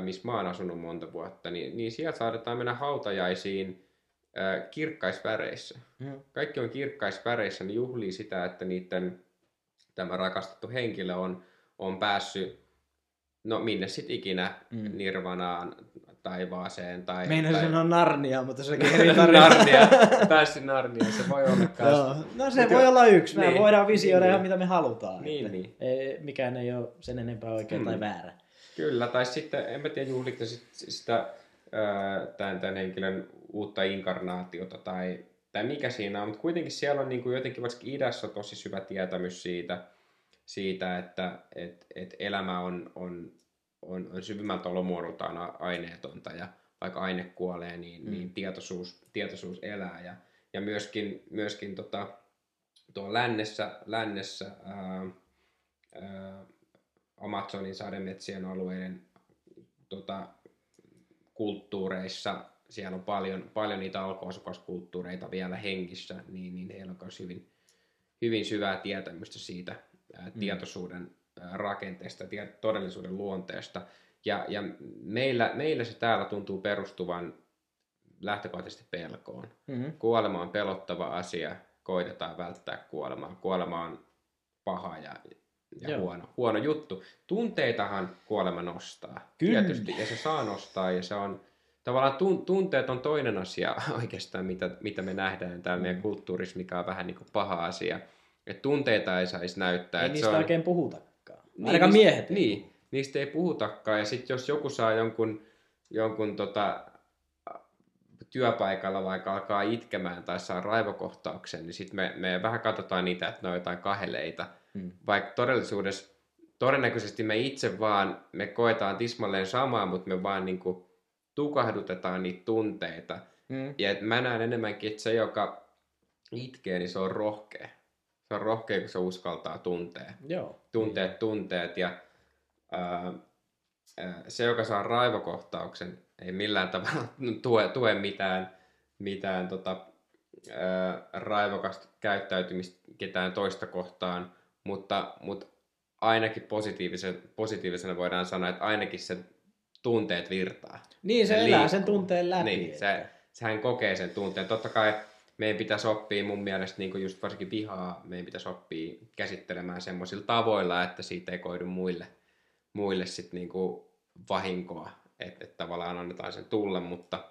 missä mä oon asunut monta vuotta, niin, niin sieltä saadetaan mennä hautajaisiin ää, kirkkaisväreissä. Mm. Kaikki on kirkkaisväreissä, niin juhlii sitä, että niiden tämä rakastettu henkilö on, on päässyt, no minne sitten ikinä, Mm. nirvanaan, taivaaseen tai... Meinasin tai... sanoa Narnia, mutta sekin eri tarina. Narnia, päässyt Narniaan, se voi olla kans. Joo. No se Mikä- voi olla yksi. Me Niin. voidaan visioida Niin, ihan niin. mitä me halutaan. Niin, että niin. Ei, mikään ei ole sen enempää oikein Mm. tai väärä. Kyllä, tai sitten, en mä tiedä, juhlitte sit, sitä ää, tämän, tämän henkilön uutta inkarnaatiota tai, tai mikä siinä on, mutta kuitenkin siellä on niin kuin jotenkin vaikka idässä on tosi syvä tietämys siitä, siitä että et, et elämä on, on, on, on syvimmältä olomuodoltaan aineetonta ja vaikka aine kuolee, niin, Mm. niin tietoisuus, tietoisuus elää ja, ja myöskin, myöskin tota, tuo lännessä, lännessä ää, ää, Amazonin sademetsien alueiden tota, kulttuureissa, siellä on paljon, paljon niitä alkuasukaskulttuureita vielä hengissä, niin, niin heillä on myös hyvin, hyvin syvää tietämystä siitä ää, Mm. tietoisuuden rakenteesta, tie, todellisuuden luonteesta. Ja, ja meillä, meillä se täällä tuntuu perustuvan lähtökohtaisesti pelkoon. Mm-hmm. Kuolema on pelottava asia, koitetaan välttää kuolemaa. Kuolema on paha ja, ja Joo. huono, huono juttu. Tunteitahan kuolema nostaa. Kyllä. Tietysti, ja se saa nostaa, ja se on tavallaan tun, tunteet on toinen asia oikeastaan, mitä, mitä me nähdään täällä Mm. meidän kulttuurissa, mikä on vähän niin kuin paha asia. Et tunteita ei saisi näyttää. Ei niistä se on, oikein puhutakaan. Niin, Ainakaan miehet. Niin, niistä ei puhutakaan. Ja sitten jos joku saa jonkun, jonkun tota, työpaikalla vaikka alkaa itkemään tai saa raivokohtauksen, niin sitten me, me vähän katsotaan niitä, että ne on jotain kaheleita. Mm. Vaikka todellisuudessa todennäköisesti me itse vaan, me koetaan tismalleen samaa, mutta me vaan niinku tukahdutetaan niitä tunteita. Mm. Ja mä näen enemmänkin, että se, joka itkee, niin se on rohkea. Se on rohkea, kun se uskaltaa tuntea Joo. tunteet, tunteet ja ää, se, joka saa raivokohtauksen, ei millään tavalla tue, tue mitään, mitään tota, ää, raivokasta käyttäytymistä ketään toista kohtaan, mutta, mutta ainakin positiivisen, positiivisena voidaan sanoa, että ainakin se tunteet virtaa. Niin, se Se elää liikkuu. sen tunteen läpi. Niin, että- se, sehän kokee sen tunteen. Totta kai meidän pitäisi oppia mun mielestä niin just varsinkin vihaa, meidän pitäisi oppia käsittelemään semmoisilla tavoilla, että siitä ei koidu muille, muille sit niin vahinkoa. Että et tavallaan annetaan sen tulla, mutta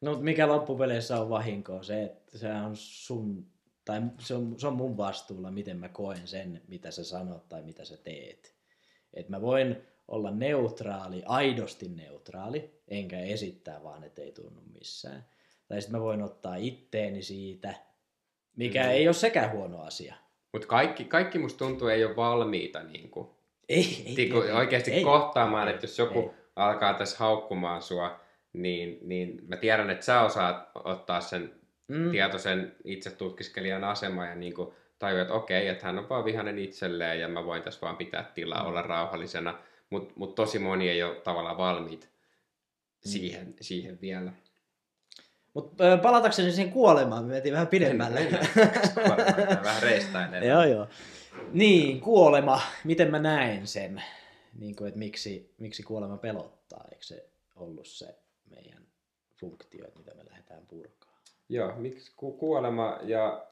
No, mutta mikä loppupeleissä on vahinkoa? Se, että se on sun, tai se on, se on mun vastuulla, miten mä koen sen, mitä sä sanot tai mitä sä teet. Et mä voin olla neutraali, aidosti neutraali, enkä esittää vaan, että ei tunnu missään. Tai sitten mä voin ottaa itteeni siitä, mikä Mm. ei ole sekään huono asia. mut kaikki, kaikki musta tuntuu ei ole valmiita niin kuin, Ei, ei, niin ei, oikeasti ei. kohtaamaan, ei, että jos joku ei. alkaa tässä haukkumaan sua, niin, niin mä tiedän, että sä osaat ottaa sen Mm. tietoisen itsetutkiskelijan asema ja niin kuin tajua, että okei, että hän on vaan vihainen itselleen ja mä voin tässä vaan pitää tilaa, Mm. olla rauhallisena, mutta mut tosi moni ei ole tavallaan valmiit Mm. siihen, siihen vielä. Mutta palatakseni siihen kuolemaan, me mentiin vähän pidemmälle. Vähän reistäilee. Joo, joo. Niin, kuolema. Miten mä näen sen? Niin kuin, että miksi, miksi kuolema pelottaa? Eikö se ollut se meidän funktio, että mitä me lähdetään purkaa? Joo, miksi ku- kuolema ja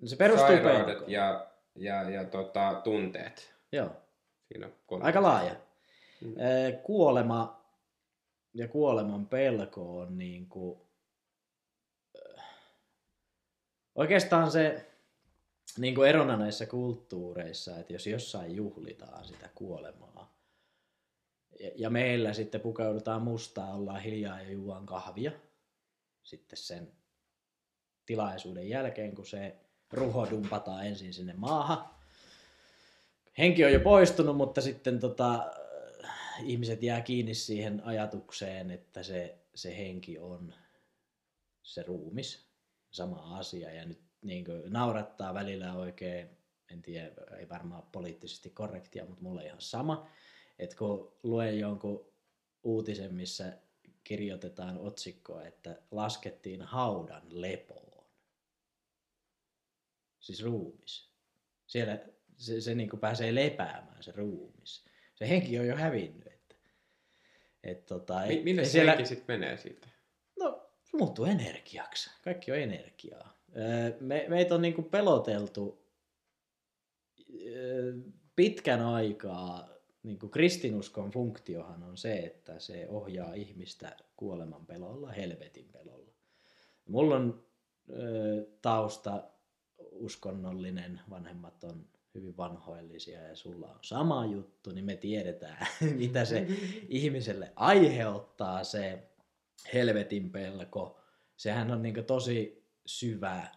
No se perustuu sairaudet pelkoon. ja, ja, ja tota, tunteet. Joo, Siinä on aika laaja. Mm. Kuolema ja kuoleman pelko on niin kuin... Oikeastaan se niin kuin erona näissä kulttuureissa, että jos jossain juhlitaan sitä kuolemaa, ja- meillä sitten pukeudutaan mustaa, ollaan hiljaa ja juodaan kahvia, sitten sen tilaisuuden jälkeen, kun se ruho dumpataan ensin sinne maahan. Henki on jo poistunut, mutta sitten tota, ihmiset jää kiinni siihen ajatukseen, että se, se henki on se ruumis, sama asia. Ja nyt niin kuin, naurattaa välillä oikein, en tiedä, ei varmaan poliittisesti korrektia, mutta mulle ihan sama. Että kun luen jonkun uutisen, missä kirjoitetaan otsikkoa, että laskettiin haudan lepoon. Siis ruumis. Siellä se, se niin kuin pääsee lepäämään, se ruumis. Se henki on jo hävinnyt. Että, et tota, Mi- minne se siellä, henki sitten menee siitä? Se muuttuu energiaksi. Kaikki on energiaa. Me, meitä on niin kuin peloteltu pitkän aikaa niin kuin kristinuskon funktiohan on se, että se ohjaa ihmistä kuoleman pelolla, helvetin pelolla. Mulla on ö, tausta uskonnollinen, vanhemmat on hyvin vanhoillisia ja sulla on sama juttu, niin me tiedetään, mitä se ihmiselle aiheuttaa se helvetin pelko. Sehän on niin tosi syvä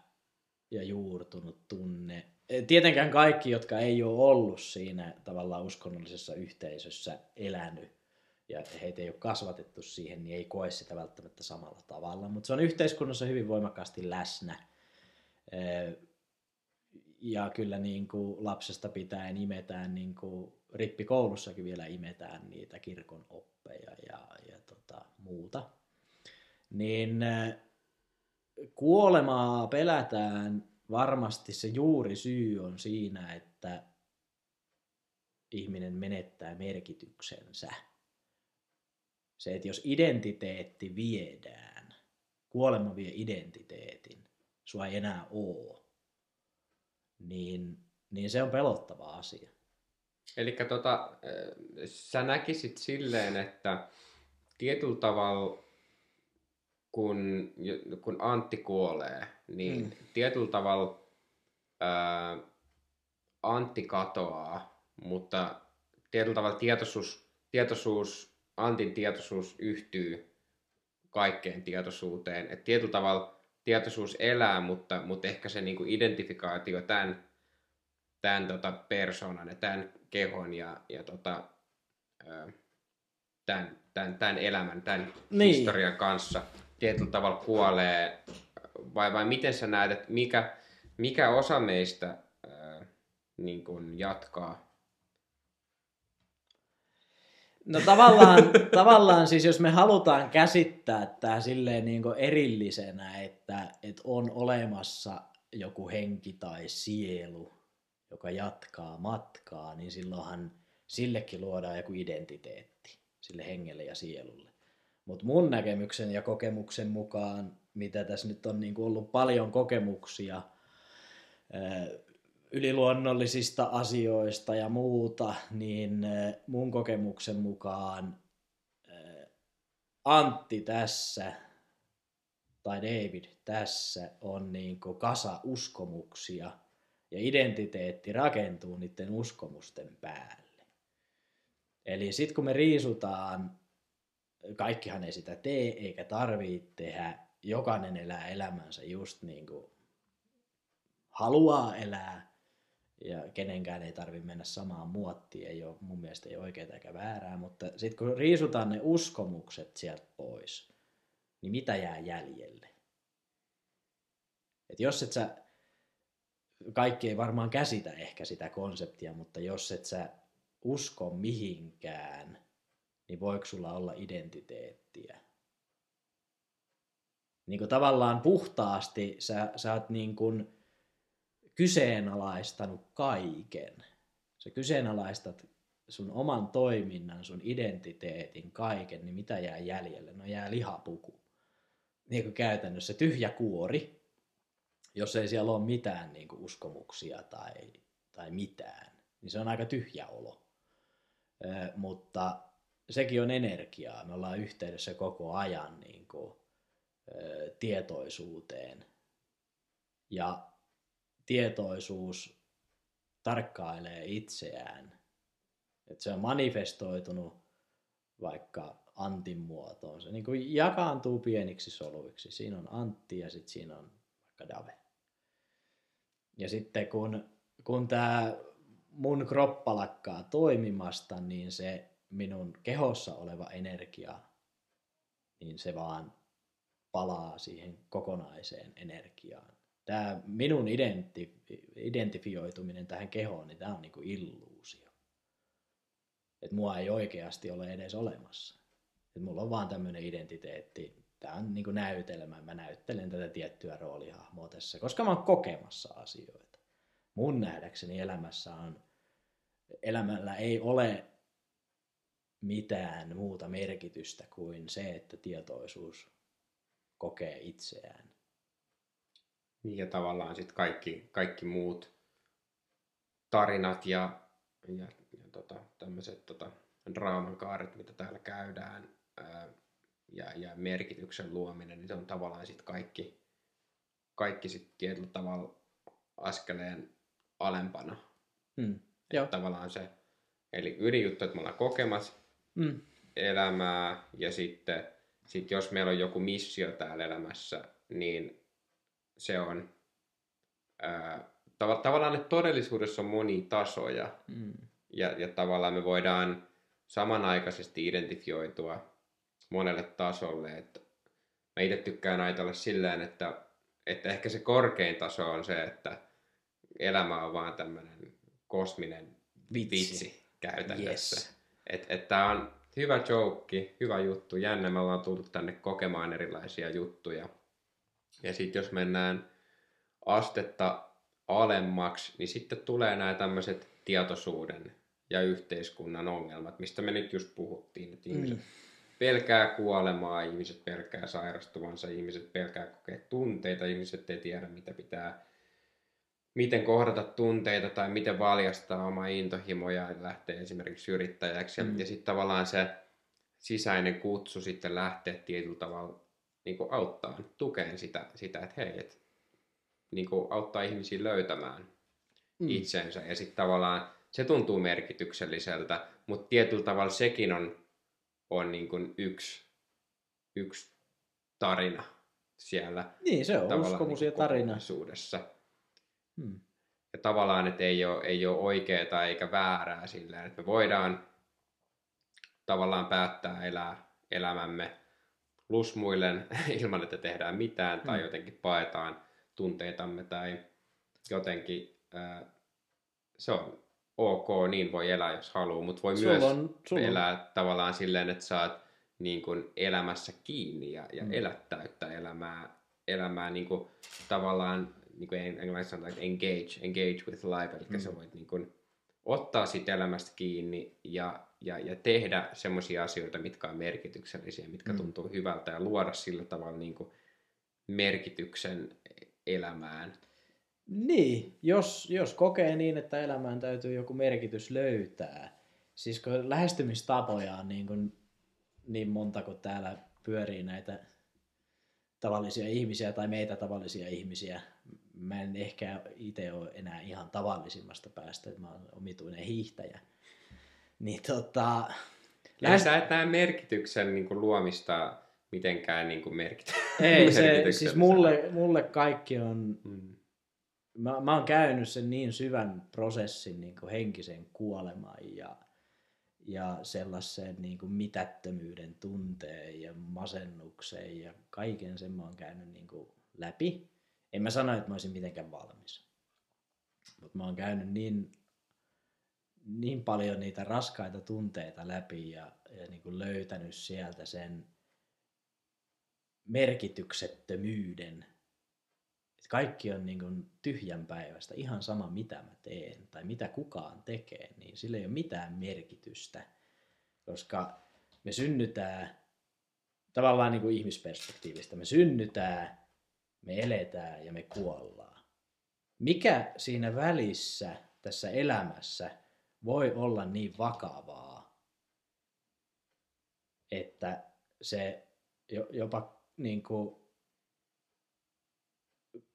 ja juurtunut tunne tietenkään kaikki, jotka ei ole ollut siinä tavallaan uskonnollisessa yhteisössä elänyt ja heitä ei ole kasvatettu siihen, niin ei koe sitä välttämättä samalla tavalla. Mutta se on yhteiskunnassa hyvin voimakkaasti läsnä. Ja kyllä niin kuin lapsesta pitäen imetään, niin kuin rippikoulussakin vielä imetään niitä kirkon oppeja ja, ja tota, muuta. Niin kuolemaa pelätään varmasti se juuri syy on siinä, että ihminen menettää merkityksensä. Se, että jos identiteetti viedään, kuolema vie identiteetin, sua ei enää oo, niin, niin se on pelottava asia. Eli tota, sä näkisit silleen, että tietyllä tavalla kun, kun Antti kuolee, niin mm. tietyllä tavalla ää, Antti katoaa, mutta tietyllä tavalla tietoisuus, tietoisuus, Antin tietoisuus yhtyy kaikkeen tietoisuuteen. Et tietyllä tavalla tietoisuus elää, mutta, mutta ehkä se niinku identifikaatio tämän, tämän tota persoonan ja tämän kehon ja, ja tota, tämän, tämän, tämän elämän, tämän niin. historian kanssa tietyllä tavalla kuolee, vai, vai miten sä näet, että mikä, mikä osa meistä niin kuin jatkaa? No tavallaan, tavallaan siis jos me halutaan käsittää tämä silleen niin kuin erillisenä, että, että on olemassa joku henki tai sielu, joka jatkaa matkaa, niin silloinhan sillekin luodaan joku identiteetti, sille hengelle ja sielulle. Mutta mun näkemyksen ja kokemuksen mukaan, mitä tässä nyt on niin ollut paljon kokemuksia yliluonnollisista asioista ja muuta, niin mun kokemuksen mukaan Antti tässä tai David tässä on niin kasa uskomuksia ja identiteetti rakentuu niiden uskomusten päälle. Eli sitten kun me riisutaan kaikkihan ei sitä tee eikä tarvitse tehdä. Jokainen elää elämänsä just niin kuin haluaa elää ja kenenkään ei tarvitse mennä samaan muottiin. Ei ole, mun mielestä ei oikeaa eikä väärää, mutta sitten kun riisutaan ne uskomukset sieltä pois, niin mitä jää jäljelle? Et jos et sä, kaikki ei varmaan käsitä ehkä sitä konseptia, mutta jos et sä usko mihinkään – niin voiko sulla olla identiteettiä? Niin kuin tavallaan puhtaasti sä, sä oot niin kuin kyseenalaistanut kaiken. Sä kyseenalaistat sun oman toiminnan, sun identiteetin, kaiken, niin mitä jää jäljelle? No jää lihapuku. Niin kuin käytännössä tyhjä kuori, jos ei siellä ole mitään niin kuin uskomuksia tai, tai mitään, niin se on aika tyhjä olo. Ö, mutta sekin on energiaa. Me ollaan yhteydessä koko ajan niin kuin, tietoisuuteen. Ja tietoisuus tarkkailee itseään. Et se on manifestoitunut vaikka Antin muotoon. Se niin kuin jakaantuu pieniksi soluiksi. Siinä on Antti ja sitten siinä on vaikka Dave. Ja sitten kun, kun tämä mun kroppa lakkaa toimimasta, niin se minun kehossa oleva energia, niin se vaan palaa siihen kokonaiseen energiaan. Tämä minun identif- identifioituminen tähän kehoon, niin tämä on niinku illuusio. Että mua ei oikeasti ole edes olemassa. Et mulla on vaan tämmöinen identiteetti. Tämä on niinku näytelmä. Mä näyttelen tätä tiettyä roolihahmoa tässä, koska mä oon kokemassa asioita. Mun nähdäkseni elämässä on, elämällä ei ole mitään muuta merkitystä kuin se, että tietoisuus kokee itseään. Niin ja tavallaan sitten kaikki, kaikki muut tarinat ja, ja, ja tota, tämmöiset tota, draaman kaaret, mitä täällä käydään, ää, ja, ja merkityksen luominen, niin se on tavallaan sitten kaikki, kaikki sit tietyllä tavalla askeleen alempana. Mm. Joo. Tavallaan se, eli ydinjuttu, että me ollaan kokemassa Mm. elämää ja sitten sit jos meillä on joku missio täällä elämässä, niin se on ää, tav- tavallaan, että todellisuudessa on monia tasoja Mm. ja, ja tavallaan me voidaan samanaikaisesti identifioitua monelle tasolle. Että mä itse tykkään ajatella silleen, että, että ehkä se korkein taso on se, että elämä on vaan tämmöinen kosminen Vitsi. vitsi käytännössä. Yes. Että et tää on hyvä joke, hyvä juttu, jännä, me ollaan tullut tänne kokemaan erilaisia juttuja. Ja sitten jos mennään astetta alemmaksi, niin sitten tulee nämä tämmöiset tietoisuuden ja yhteiskunnan ongelmat, mistä me nyt just puhuttiin, että ihmiset Mm. pelkää kuolemaa, ihmiset pelkää sairastuvansa, ihmiset pelkää kokea tunteita, ihmiset ei tiedä mitä pitää, miten kohdata tunteita tai miten valjastaa oma intohimoja ja lähteä esimerkiksi yrittäjäksi. Mm. Ja sitten tavallaan se sisäinen kutsu sitten lähteä tietyllä tavalla niin kuin auttaa, tukeen sitä, sitä että hei, et, niin kuin auttaa ihmisiä löytämään Mm. itsensä. Ja sitten tavallaan se tuntuu merkitykselliseltä, mutta tietyllä tavalla sekin on, on niin kuin yksi, yksi tarina siellä Niin, se on uskomus niin ja tarina. Kokonaisuudessa. Mm. Ja tavallaan, että ei ole, ei ole oikeaa eikä väärää sillä, että me voidaan tavallaan päättää elää elämämme lusmuillen ilman, että tehdään mitään tai Mm. jotenkin paetaan tunteitamme tai jotenkin ää, se on ok, niin voi elää jos haluaa, mutta voi Sulla myös on, sulla on, elää tavallaan silleen, että saat niin kuin elämässä kiinni ja, ja Mm. elät täyttä elämää, elämää niin kuin, tavallaan, niin kuin englanniksi sanotaan, että engage, engage with life, eli Mm. sä voit niin kuin, ottaa siitä elämästä kiinni ja, ja, ja tehdä semmoisia asioita, mitkä on merkityksellisiä, mitkä Mm. tuntuu hyvältä ja luoda sillä tavalla niin kuin, merkityksen elämään. Niin, jos, jos kokee niin, että elämään täytyy joku merkitys löytää. Siis kun lähestymistapoja on niin, kuin, niin monta kuin täällä pyörii näitä tavallisia ihmisiä tai meitä tavallisia ihmisiä. Mä en ehkä itse ole enää ihan tavallisimmasta päästä, että mä oon omituinen hiihtäjä. Niin tota... Lähes... Sä et näe merkityksen niin kuin, luomista mitenkään niin kuin, merkity... Ei, se, siis mulle, mulle kaikki on Mm. mä, mä oon käynyt sen niin syvän prosessin niin kuin henkisen kuoleman ja, ja sellaisen niin kuin mitättömyyden tunteen ja masennuksen ja kaiken sen mä oon käynyt niin kuin läpi. En mä sano, että mä olisin mitenkään valmis. Mutta mä oon käynyt niin, niin paljon niitä raskaita tunteita läpi ja, ja niin kuin löytänyt sieltä sen merkityksettömyyden että kaikki on niin kuin tyhjänpäiväistä, ihan sama mitä mä teen tai mitä kukaan tekee, niin sillä ei ole mitään merkitystä, koska me synnytään tavallaan niin kuin ihmisperspektiivistä, me synnytään, me eletään ja me kuollaan. Mikä siinä välissä tässä elämässä voi olla niin vakavaa, että se jo- jopa niin kuin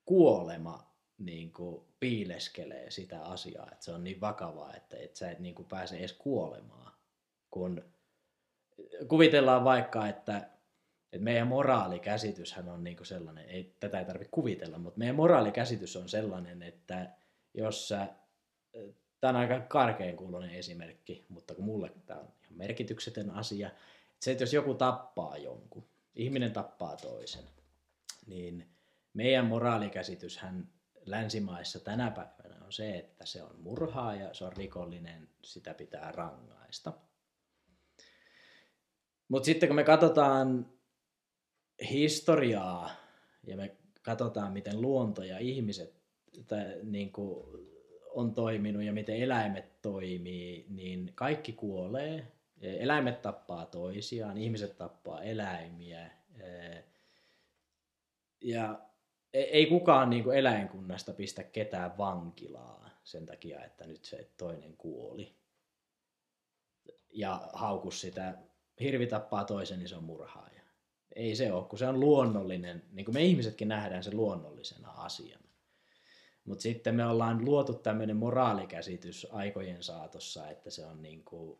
kuolema niin kuin piileskelee sitä asiaa, että se on niin vakavaa, että, että sä et niin kuin pääse edes kuolemaan. Kun kuvitellaan vaikka, että, Et meidän moraalikäsityshän on niinku sellainen, ei, tätä ei tarvitse kuvitella, mutta meidän moraalikäsitys on sellainen, että jos sä, tämä on aika karkein kuulonen esimerkki, mutta kun mulle tämä on ihan merkityksetön asia, että se, että jos joku tappaa jonkun, ihminen tappaa toisen, niin meidän moraalikäsityshän länsimaissa tänä päivänä on se, että se on murhaaja, se on rikollinen, sitä pitää rangaista. Mutta sitten kun me katsotaan historiaa ja me katsotaan, miten luonto ja ihmiset tai, niin kuin, on toiminut ja miten eläimet toimii, niin kaikki kuolee. Eläimet tappaa toisiaan, ihmiset tappaa eläimiä. Ja ei kukaan niin kuin eläinkunnasta pistä ketään vankilaa sen takia, että nyt se toinen kuoli. Ja haukus sitä, hirvi tappaa toisen, niin se on murhaaja. Ei se ole, kun se on luonnollinen, niin kuin me ihmisetkin nähdään se luonnollisena asiana. Mutta sitten me ollaan luotu tämmöinen moraalikäsitys aikojen saatossa, että se on, niin kuin,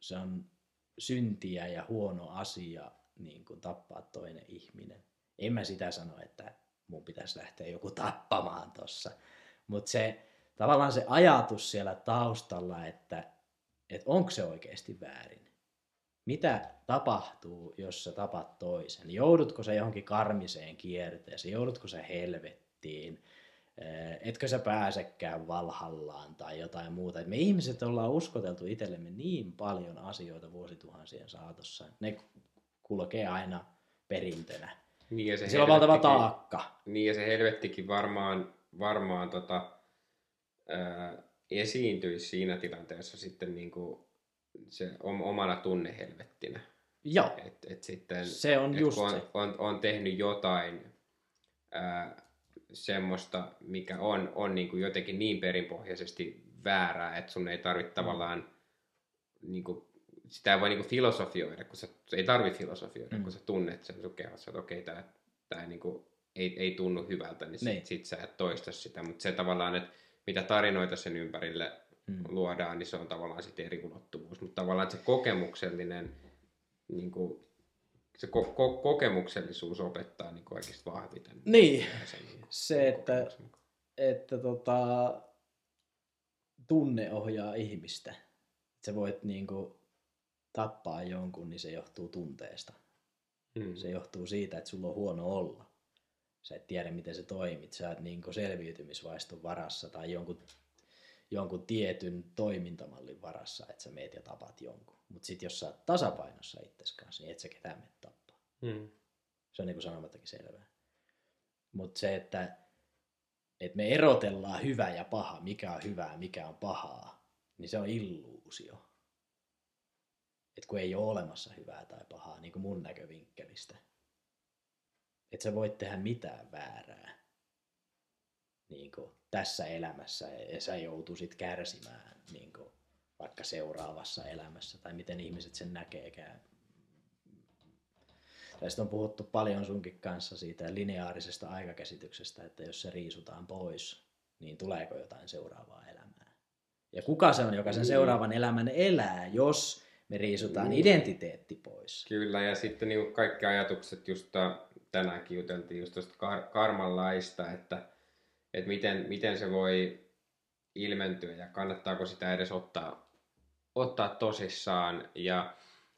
se on syntiä ja huono asia niin kuin tappaa toinen ihminen. En mä sitä sano, että mun pitäisi lähteä joku tappamaan tossa. Mutta se tavallaan se ajatus siellä taustalla, että, että onko se oikeasti väärin. Mitä tapahtuu, jos sä tapat toisen? Joudutko sä johonkin karmiseen kierteeseen? Joudutko sä helvettiin? Etkö sä pääsekään valhallaan tai jotain muuta? Me ihmiset ollaan uskoteltu itsellemme niin paljon asioita vuosituhansien saatossa. Ne kulkee aina perintönä. Niin ja se, on valtava taakka. Niin ja se helvettikin varmaan, varmaan tota, ää, esiintyisi siinä tilanteessa sitten niin kuin se omana tunnehelvettinä. Joo, et, et sitten, se on et just on, se. On, on tehnyt jotain ää, semmoista, mikä on, on niin kuin jotenkin niin perinpohjaisesti väärää, että sun ei tarvitse mm. tavallaan niin kuin, sitä ei voi niinku filosofioida, kun sä, ei tarvi filosofioida, mm. kun sä tunnet sen sun kehossa, että okei, okay, tämä niinku, ei, ei tunnu hyvältä, niin, niin. Sit, sit sä et toista sitä. Mutta se tavallaan, että mitä tarinoita sen ympärille mm. luodaan, niin se on tavallaan sitten eri ulottuvuus. Mutta tavallaan se kokemuksellinen, niinku, se ko- ko- kokemuksellisuus opettaa niinku oikeasti vahviten. Niin, sen, niinku, se, että, että tota, tunne ohjaa ihmistä. Sä voit niinku, tappaa jonkun, niin se johtuu tunteesta. Mm. Se johtuu siitä, että sulla on huono olla. Sä et tiedä, miten se toimit. Sä oot niin selviytymisvaiston varassa tai jonkun, jonkun tietyn toimintamallin varassa, että sä meet ja tapat jonkun. Mutta sitten jos sä oot tasapainossa itsesi kanssa, niin et sä ketään mene tappaa. Mm. Se on niin kuin sanomattakin selvää. Mutta se, että, että me erotellaan hyvä ja paha, mikä on hyvää, mikä on pahaa, niin se on illuusio että kun ei ole olemassa hyvää tai pahaa, niin kuin mun näkövinkkelistä. Että sä voit tehdä mitään väärää niin kuin tässä elämässä ja sä joutuisit kärsimään niin kuin vaikka seuraavassa elämässä tai miten ihmiset sen näkeekään. Tästä on puhuttu paljon sunkin kanssa siitä lineaarisesta aikakäsityksestä, että jos se riisutaan pois, niin tuleeko jotain seuraavaa elämää. Ja kuka se on, joka sen niin. seuraavan elämän elää, jos me riisutaan niin. identiteetti pois. Kyllä, ja sitten niin kaikki ajatukset, just tänäänkin juteltiin just tuosta kar- karmanlaista, että, että miten, miten se voi ilmentyä ja kannattaako sitä edes ottaa, ottaa tosissaan ja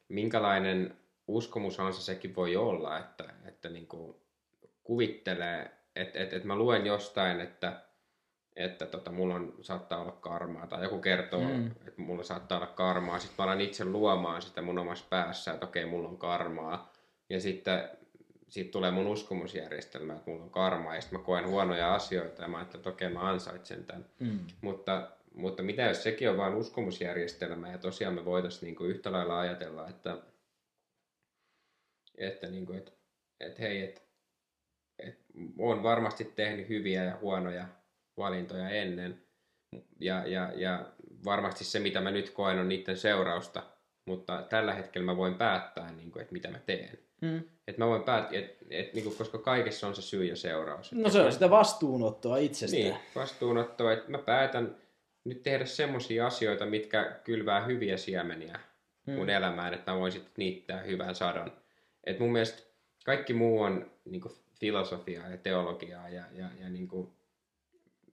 minkälainen uskomushan se sekin voi olla, että, että niin kuin kuvittelee, että, että, että mä luen jostain, että että tota, mulla on, saattaa olla karmaa, tai joku kertoo, mm. että mulla saattaa olla karmaa, sitten mä alan itse luomaan sitä mun omassa päässä, että okei, mulla on karmaa, ja sitten siitä tulee mun uskomusjärjestelmä, että mulla on karmaa, ja sitten mä koen huonoja asioita, ja mä ajattelen, että okei, mä ansaitsen tämän. Mm. Mutta, mutta mitä jos sekin on vain uskomusjärjestelmä, ja tosiaan me voitaisiin niin kuin yhtä lailla ajatella, että, että, niin kuin, että, että hei, että, että on varmasti tehnyt hyviä ja huonoja valintoja ennen. Ja, ja, ja varmasti se, mitä mä nyt koen, on niiden seurausta, mutta tällä hetkellä mä voin päättää, niin kuin, että mitä mä teen. Mm. Et mä voin päättää, et, et, niin kuin, koska kaikessa on se syy ja seuraus. No se on sitä vastuunottoa itsestä. Niin, vastuunottoa, että mä päätän nyt tehdä semmoisia asioita, mitkä kylvää hyviä siemeniä mm. mun elämään, että mä voin sitten niittää hyvän sadon. et mun mielestä kaikki muu on niin kuin filosofiaa ja teologiaa ja, ja, ja niin kuin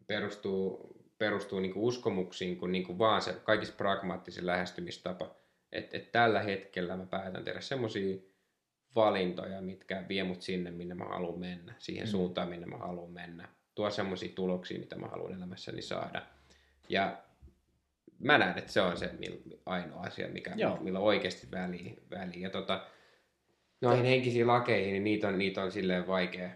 perustuu, perustuu niin kuin uskomuksiin kuin, niin kuin vaan se kaikista pragmaattisin lähestymistapa. Että et tällä hetkellä mä päätän tehdä semmoisia valintoja, mitkä vie mut sinne, minne mä haluan mennä, siihen mm. suuntaan, minne mä haluan mennä. Tuo semmoisia tuloksia, mitä mä haluan elämässäni saada. Ja mä näen, että se on se ainoa asia, mikä, Joo. millä oikeasti väliä. väliä. Ja tota, noihin henkisiin lakeihin, niin niitä on, niitä on silleen vaikea,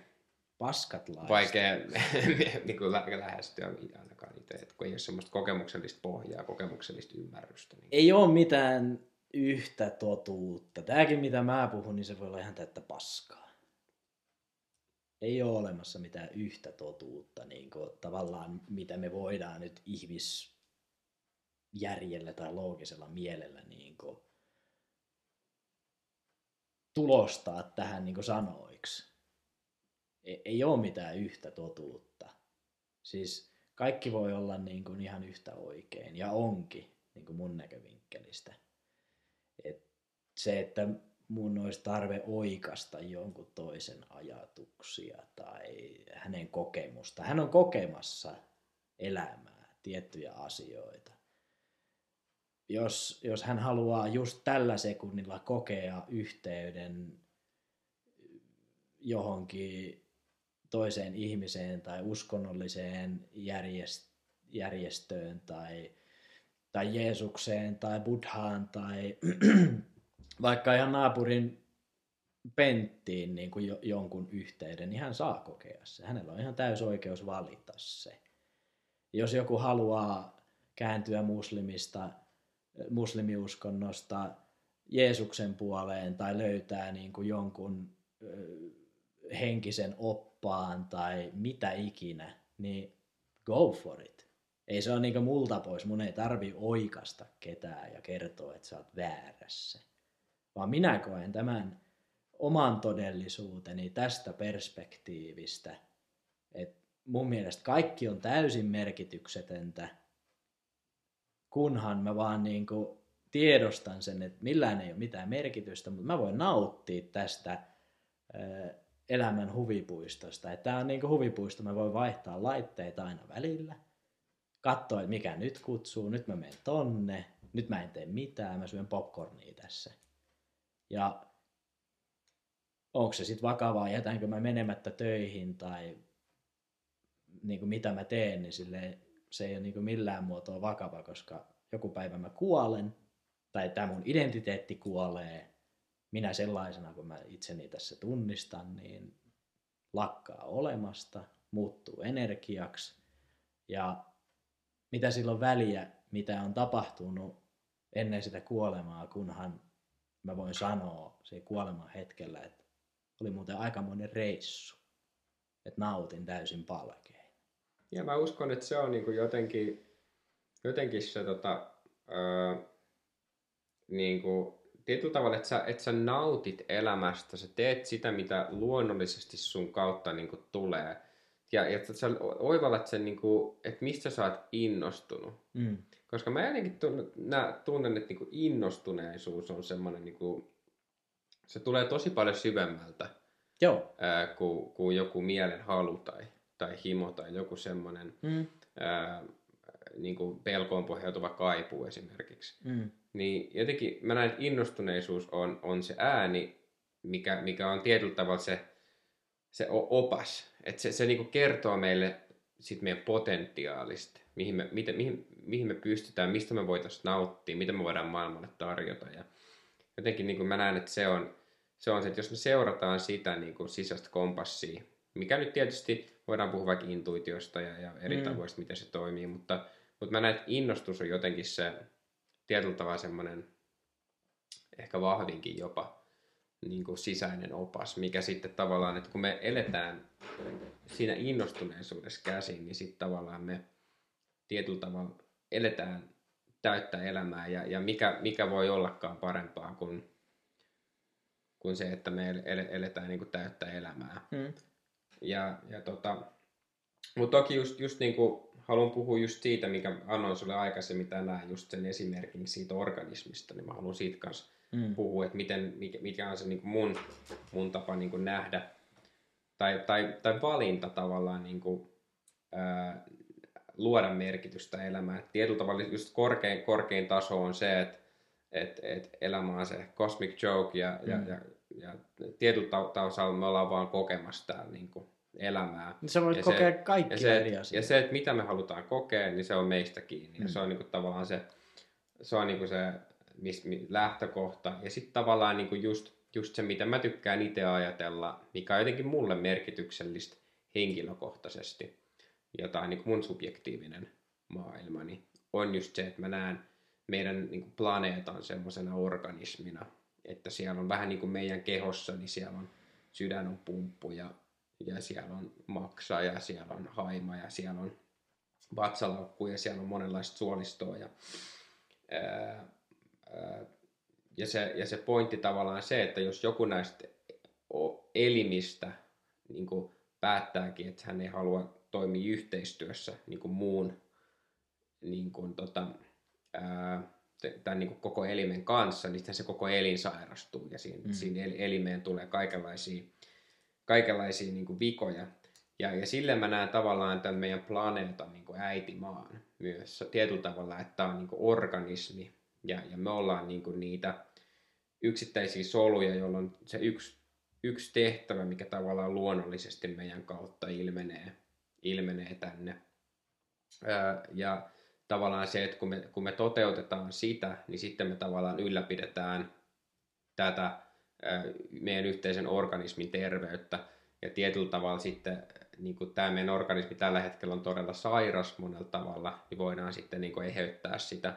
paskat laista. Vaikea niin kuin lä- lähestyä ainakaan itse, kun ei ole semmoista kokemuksellista pohjaa, kokemuksellista ymmärrystä. Niin... Ei ole mitään yhtä totuutta. Tämäkin, mitä mä puhun, niin se voi olla ihan täyttä paskaa. Ei ole olemassa mitään yhtä totuutta, niin kuin, tavallaan mitä me voidaan nyt ihmisjärjellä tai loogisella mielellä niin kuin, tulostaa tähän niin kuin sanoiksi. Ei, ei ole mitään yhtä totuutta. Siis kaikki voi olla niin kuin ihan yhtä oikein ja onkin niin kuin mun näkövinkkelistä. Et se, että mun olisi tarve oikasta jonkun toisen ajatuksia tai hänen kokemusta. Hän on kokemassa elämää, tiettyjä asioita. Jos, jos hän haluaa just tällä sekunnilla kokea yhteyden johonkin toiseen ihmiseen tai uskonnolliseen järjestöön tai tai Jeesukseen tai Buddhaan tai vaikka ihan naapurin penttiin niin kuin jonkun yhteyden, niin hän saa kokea se. Hänellä on ihan täys oikeus valita se. Jos joku haluaa kääntyä muslimista, muslimiuskonnosta Jeesuksen puoleen tai löytää niin kuin jonkun henkisen oppaan tai mitä ikinä, niin go for it ei se ole niinku multa pois. Mun ei tarvi oikasta ketään ja kertoa, että sä oot väärässä. Vaan minä koen tämän oman todellisuuteni tästä perspektiivistä, että mun mielestä kaikki on täysin merkityksetöntä, kunhan mä vaan niinku tiedostan sen, että millään ei ole mitään merkitystä, mutta mä voin nauttia tästä elämän huvipuistosta. Tämä on niinku huvipuisto, mä voin vaihtaa laitteita aina välillä – katsoa, että mikä nyt kutsuu, nyt mä menen tonne, nyt mä en tee mitään, mä syön popcornia tässä. Ja onko se sitten vakavaa, jätänkö mä menemättä töihin tai niin kuin mitä mä teen, niin sille se ei ole niin kuin millään muotoa vakava, koska joku päivä mä kuolen tai tämä mun identiteetti kuolee, minä sellaisena kun mä itseni tässä tunnistan, niin lakkaa olemasta, muuttuu energiaksi ja mitä silloin väliä, mitä on tapahtunut ennen sitä kuolemaa, kunhan mä voin sanoa se kuoleman hetkellä, että oli muuten aikamoinen reissu, että nautin täysin palkein. Ja mä uskon, että se on niin kuin jotenkin, jotenkin se tota, öö, niin kuin, tietyllä tavalla, että sä, että sä nautit elämästä, sä teet sitä, mitä luonnollisesti sun kautta niin kuin tulee – ja, ja sä oivallat sen, niin kuin, että mistä sä oot innostunut. Mm. Koska mä jotenkin tunnen, tunnen että niin kuin innostuneisuus on semmoinen, niin kuin, se tulee tosi paljon syvemmältä Joo. Ää, kuin, kuin joku mielen halu tai, tai himo tai joku semmoinen mm. ää, niin kuin pelkoon pohjautuva kaipuu esimerkiksi. Mm. Niin jotenkin mä näen, että innostuneisuus on, on se ääni, mikä, mikä on tietyllä tavalla se, se opas, että se, se niinku kertoo meille sit meidän potentiaalista, mihin me, miten, mihin, mihin me pystytään, mistä me voitaisiin nauttia, mitä me voidaan maailmalle tarjota. Ja jotenkin niin mä näen, että se on, se on se, että jos me seurataan sitä niin kuin sisäistä kompassia, mikä nyt tietysti voidaan puhua vaikka intuitiosta ja, ja eri mm. tavoista, miten se toimii, mutta, mutta mä näen, että innostus on jotenkin se tietyllä tavalla semmoinen ehkä vahvinkin jopa niin kuin sisäinen opas, mikä sitten tavallaan, että kun me eletään siinä innostuneisuudessa käsin, niin sitten tavallaan me tietyllä tavalla eletään täyttä elämää ja, ja mikä, mikä voi ollakaan parempaa kuin, kuin se, että me eletään niin kuin täyttä elämää. Mm. Ja, ja tota, mutta toki just, just niin kuin haluan puhua just siitä, mikä annoin sulle aikaisemmin tänään, just sen esimerkin siitä organismista, niin mä haluan siitä kanssa Mm. puhuu, että miten, mikä, on se niin kuin mun, mun tapa niin kuin nähdä tai, tai, tai valinta tavallaan niin kuin, ää, luoda merkitystä elämään. Tietyllä tavalla just korkein, korkein taso on se, että et, et elämä on se cosmic joke ja, mm. ja, ja, ja tietyllä tasolla me ollaan vaan kokemassa täällä niin kuin elämää. Niin sä voit ja kokea se, kaikki ja se, eri asioita. Ja se, että mitä me halutaan kokea, niin se on meistä kiinni. Mm. Ja se on niin kuin, tavallaan se, se, on niin kuin se mis, mi, lähtökohta. Ja sitten tavallaan niin kuin just, just se, mitä mä tykkään itse ajatella, mikä on jotenkin mulle merkityksellistä henkilökohtaisesti, jotain niin kuin mun subjektiivinen maailma, niin on just se, että mä näen meidän niin kuin planeetan semmoisena organismina, että siellä on vähän niin kuin meidän kehossa, niin siellä on sydän on pumppu ja, ja siellä on maksa ja siellä on haima ja siellä on vatsalaukku ja siellä on monenlaista suolistoa ja, ää, ja, se, ja se pointti tavallaan se, että jos joku näistä elimistä niin kuin päättääkin, että hän ei halua toimia yhteistyössä niin kuin muun niin kuin, tota, ää, tämän niin kuin koko elimen kanssa, niin sitten se koko elin sairastuu ja siinä, mm. siinä elimeen tulee kaikenlaisia, kaikenlaisia niin kuin vikoja. Ja, ja sille mä näen tavallaan tämän meidän planeetan niin kuin äitimaan myös tietyllä tavalla, että tämä on niin kuin organismi ja, ja me ollaan niin kuin niitä yksittäisiä soluja, joilla on se yksi, yksi tehtävä, mikä tavallaan luonnollisesti meidän kautta ilmenee, ilmenee tänne. Ää, ja tavallaan se, että kun me, kun me toteutetaan sitä, niin sitten me tavallaan ylläpidetään tätä ää, meidän yhteisen organismin terveyttä. Ja tietyllä tavalla sitten niin kuin tämä meidän organismi tällä hetkellä on todella sairas monella tavalla, niin voidaan sitten niin kuin eheyttää sitä.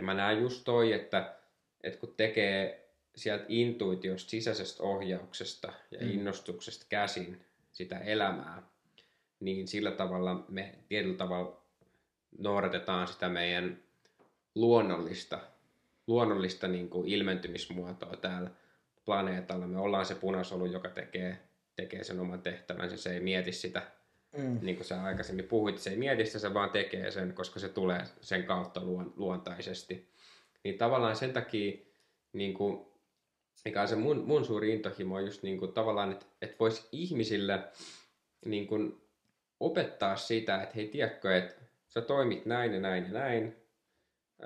Ja mä näen just toi, että, että kun tekee sieltä intuitiosta, sisäisestä ohjauksesta ja mm. innostuksesta käsin sitä elämää, niin sillä tavalla me tietyllä tavalla noudatetaan sitä meidän luonnollista, luonnollista niin kuin ilmentymismuotoa täällä planeetalla. Me ollaan se punasolu, joka tekee, tekee sen oman tehtävänsä. Se ei mieti sitä, mm. niin kuin sä aikaisemmin puhuit, se ei mieti sitä, se vaan tekee sen, koska se tulee sen kautta luon, luontaisesti. Niin tavallaan sen takia, niin kuin, mikä on se mun, mun suuri intohimo, on just niin kuin, tavallaan, että, että voisi ihmisille niin kuin, opettaa sitä, että hei, tiedätkö, että sä toimit näin ja näin ja näin.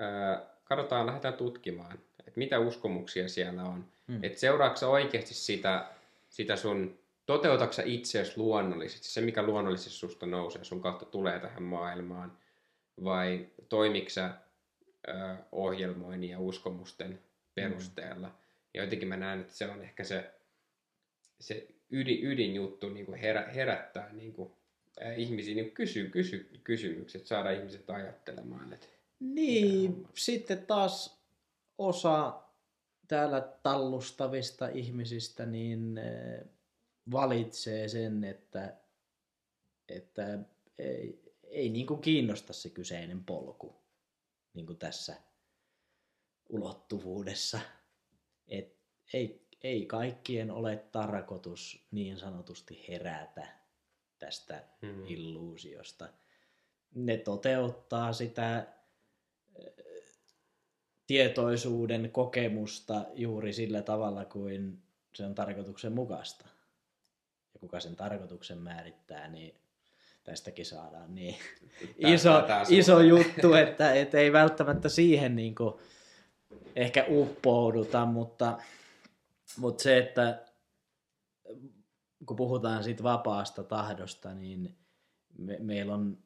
Öö, katsotaan, lähdetään tutkimaan, että mitä uskomuksia siellä on. Hmm. Että seuraatko oikeasti sitä, sitä sun, toteutatko itseäsi luonnollisesti, se mikä luonnollisesti susta nousee, sun kautta tulee tähän maailmaan, vai toimiko sä öö, ohjelmoinnin ja uskomusten perusteella. Hmm. Ja jotenkin mä näen, että se on ehkä se, se ydin, ydinjuttu niin kuin herä, herättää niin kuin ihmisiä niin kysy, kysy kysymykset, saada ihmiset ajattelemaan. Että niin, sitten taas osa täällä tallustavista ihmisistä niin valitsee sen, että, että ei, ei niin kuin kiinnosta se kyseinen polku niin kuin tässä ulottuvuudessa. Et ei, ei kaikkien ole tarkoitus niin sanotusti herätä tästä hmm. illuusiosta. Ne toteuttaa sitä tietoisuuden kokemusta juuri sillä tavalla kuin se on tarkoituksen mukaista. Kuka sen tarkoituksen määrittää, niin tästäkin saadaan niin iso, iso juttu, että et ei välttämättä siihen niin kuin ehkä uppouduta, mutta, mutta se, että kun puhutaan siitä vapaasta tahdosta, niin me, meillä on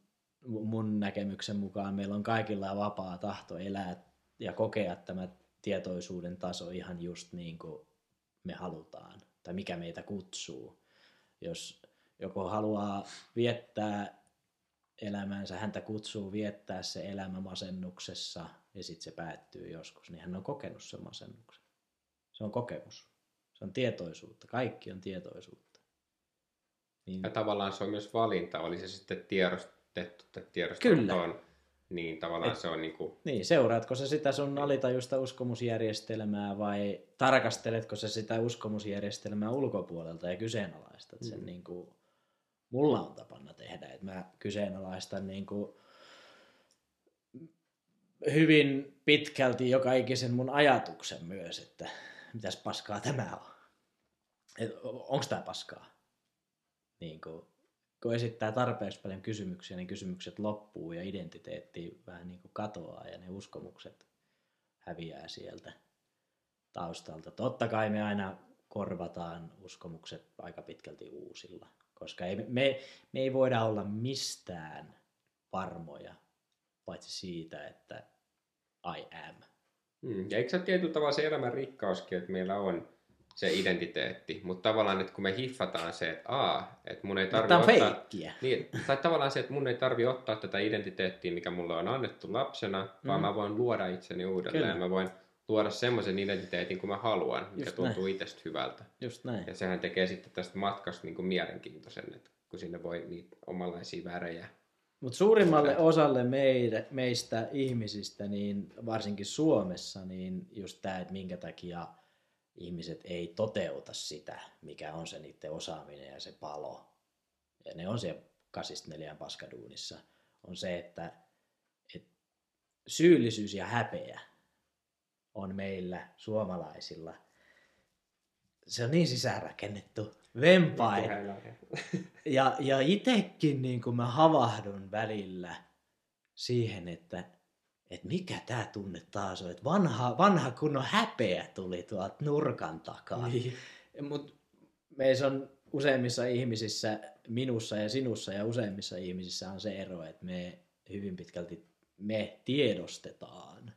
mun näkemyksen mukaan meillä on kaikilla vapaa tahto elää ja kokea tämä tietoisuuden taso ihan just niin kuin me halutaan tai mikä meitä kutsuu. Jos joku haluaa viettää elämänsä, häntä kutsuu viettää se elämä masennuksessa ja sitten se päättyy joskus, niin hän on kokenut sen masennuksen. Se on kokemus. Se on tietoisuutta. Kaikki on tietoisuutta. Niin. Ja tavallaan se on myös valinta, oli se sitten tiedostettu tai tiedostamaton. Niin tavallaan Et, se on niin kuin... Niin, seuraatko se sitä sun alitajuista uskomusjärjestelmää vai tarkasteletko se sitä uskomusjärjestelmää ulkopuolelta ja kyseenalaistat sen mm. niin kuin mulla on tapana tehdä. Että mä kyseenalaistan niin kuin hyvin pitkälti joka ikisen mun ajatuksen myös, että mitäs paskaa tämä on. Onko tämä paskaa? Niin kun, kun esittää tarpeeksi paljon kysymyksiä, niin kysymykset loppuu ja identiteetti vähän niin kuin katoaa ja ne uskomukset häviää sieltä taustalta. Totta kai me aina korvataan uskomukset aika pitkälti uusilla, koska ei, me, me ei voida olla mistään varmoja, paitsi siitä, että I am. Hmm. Ja eikö se tietyllä tavalla se elämän rikkauskin, että meillä on se identiteetti, mutta tavallaan, että kun me hiffataan se, että aa, että mun ei tarvi ottaa... feikkiä. Niin, tai tavallaan se, että mun ei tarvi ottaa tätä identiteettiä, mikä mulle on annettu lapsena, mm. vaan mä voin luoda itseni uudelleen. Kyllä. Mä voin luoda semmoisen identiteetin kuin mä haluan, mikä Just tuntuu itsestä hyvältä. Just näin. Ja sehän tekee sitten tästä matkasta niin kuin mielenkiintoisen, että kun sinne voi niitä omanlaisia värejä. Mutta suurimmalle osalle meitä, meistä ihmisistä, niin varsinkin Suomessa, niin just tämä, että minkä takia ihmiset ei toteuta sitä, mikä on se niiden osaaminen ja se palo. Ja ne on siellä kasista neljään paskaduunissa. On se, että, että syyllisyys ja häpeä on meillä suomalaisilla. Se on niin sisäänrakennettu. Vempain. Ja, ja itekin niin kun mä havahdun välillä siihen, että, että mikä tämä tunne taas on. Että vanha, vanha kunnon häpeä tuli tuolta nurkan takaa. Niin. Mutta meissä on useimmissa ihmisissä, minussa ja sinussa ja useimmissa ihmisissä on se ero, että me hyvin pitkälti me tiedostetaan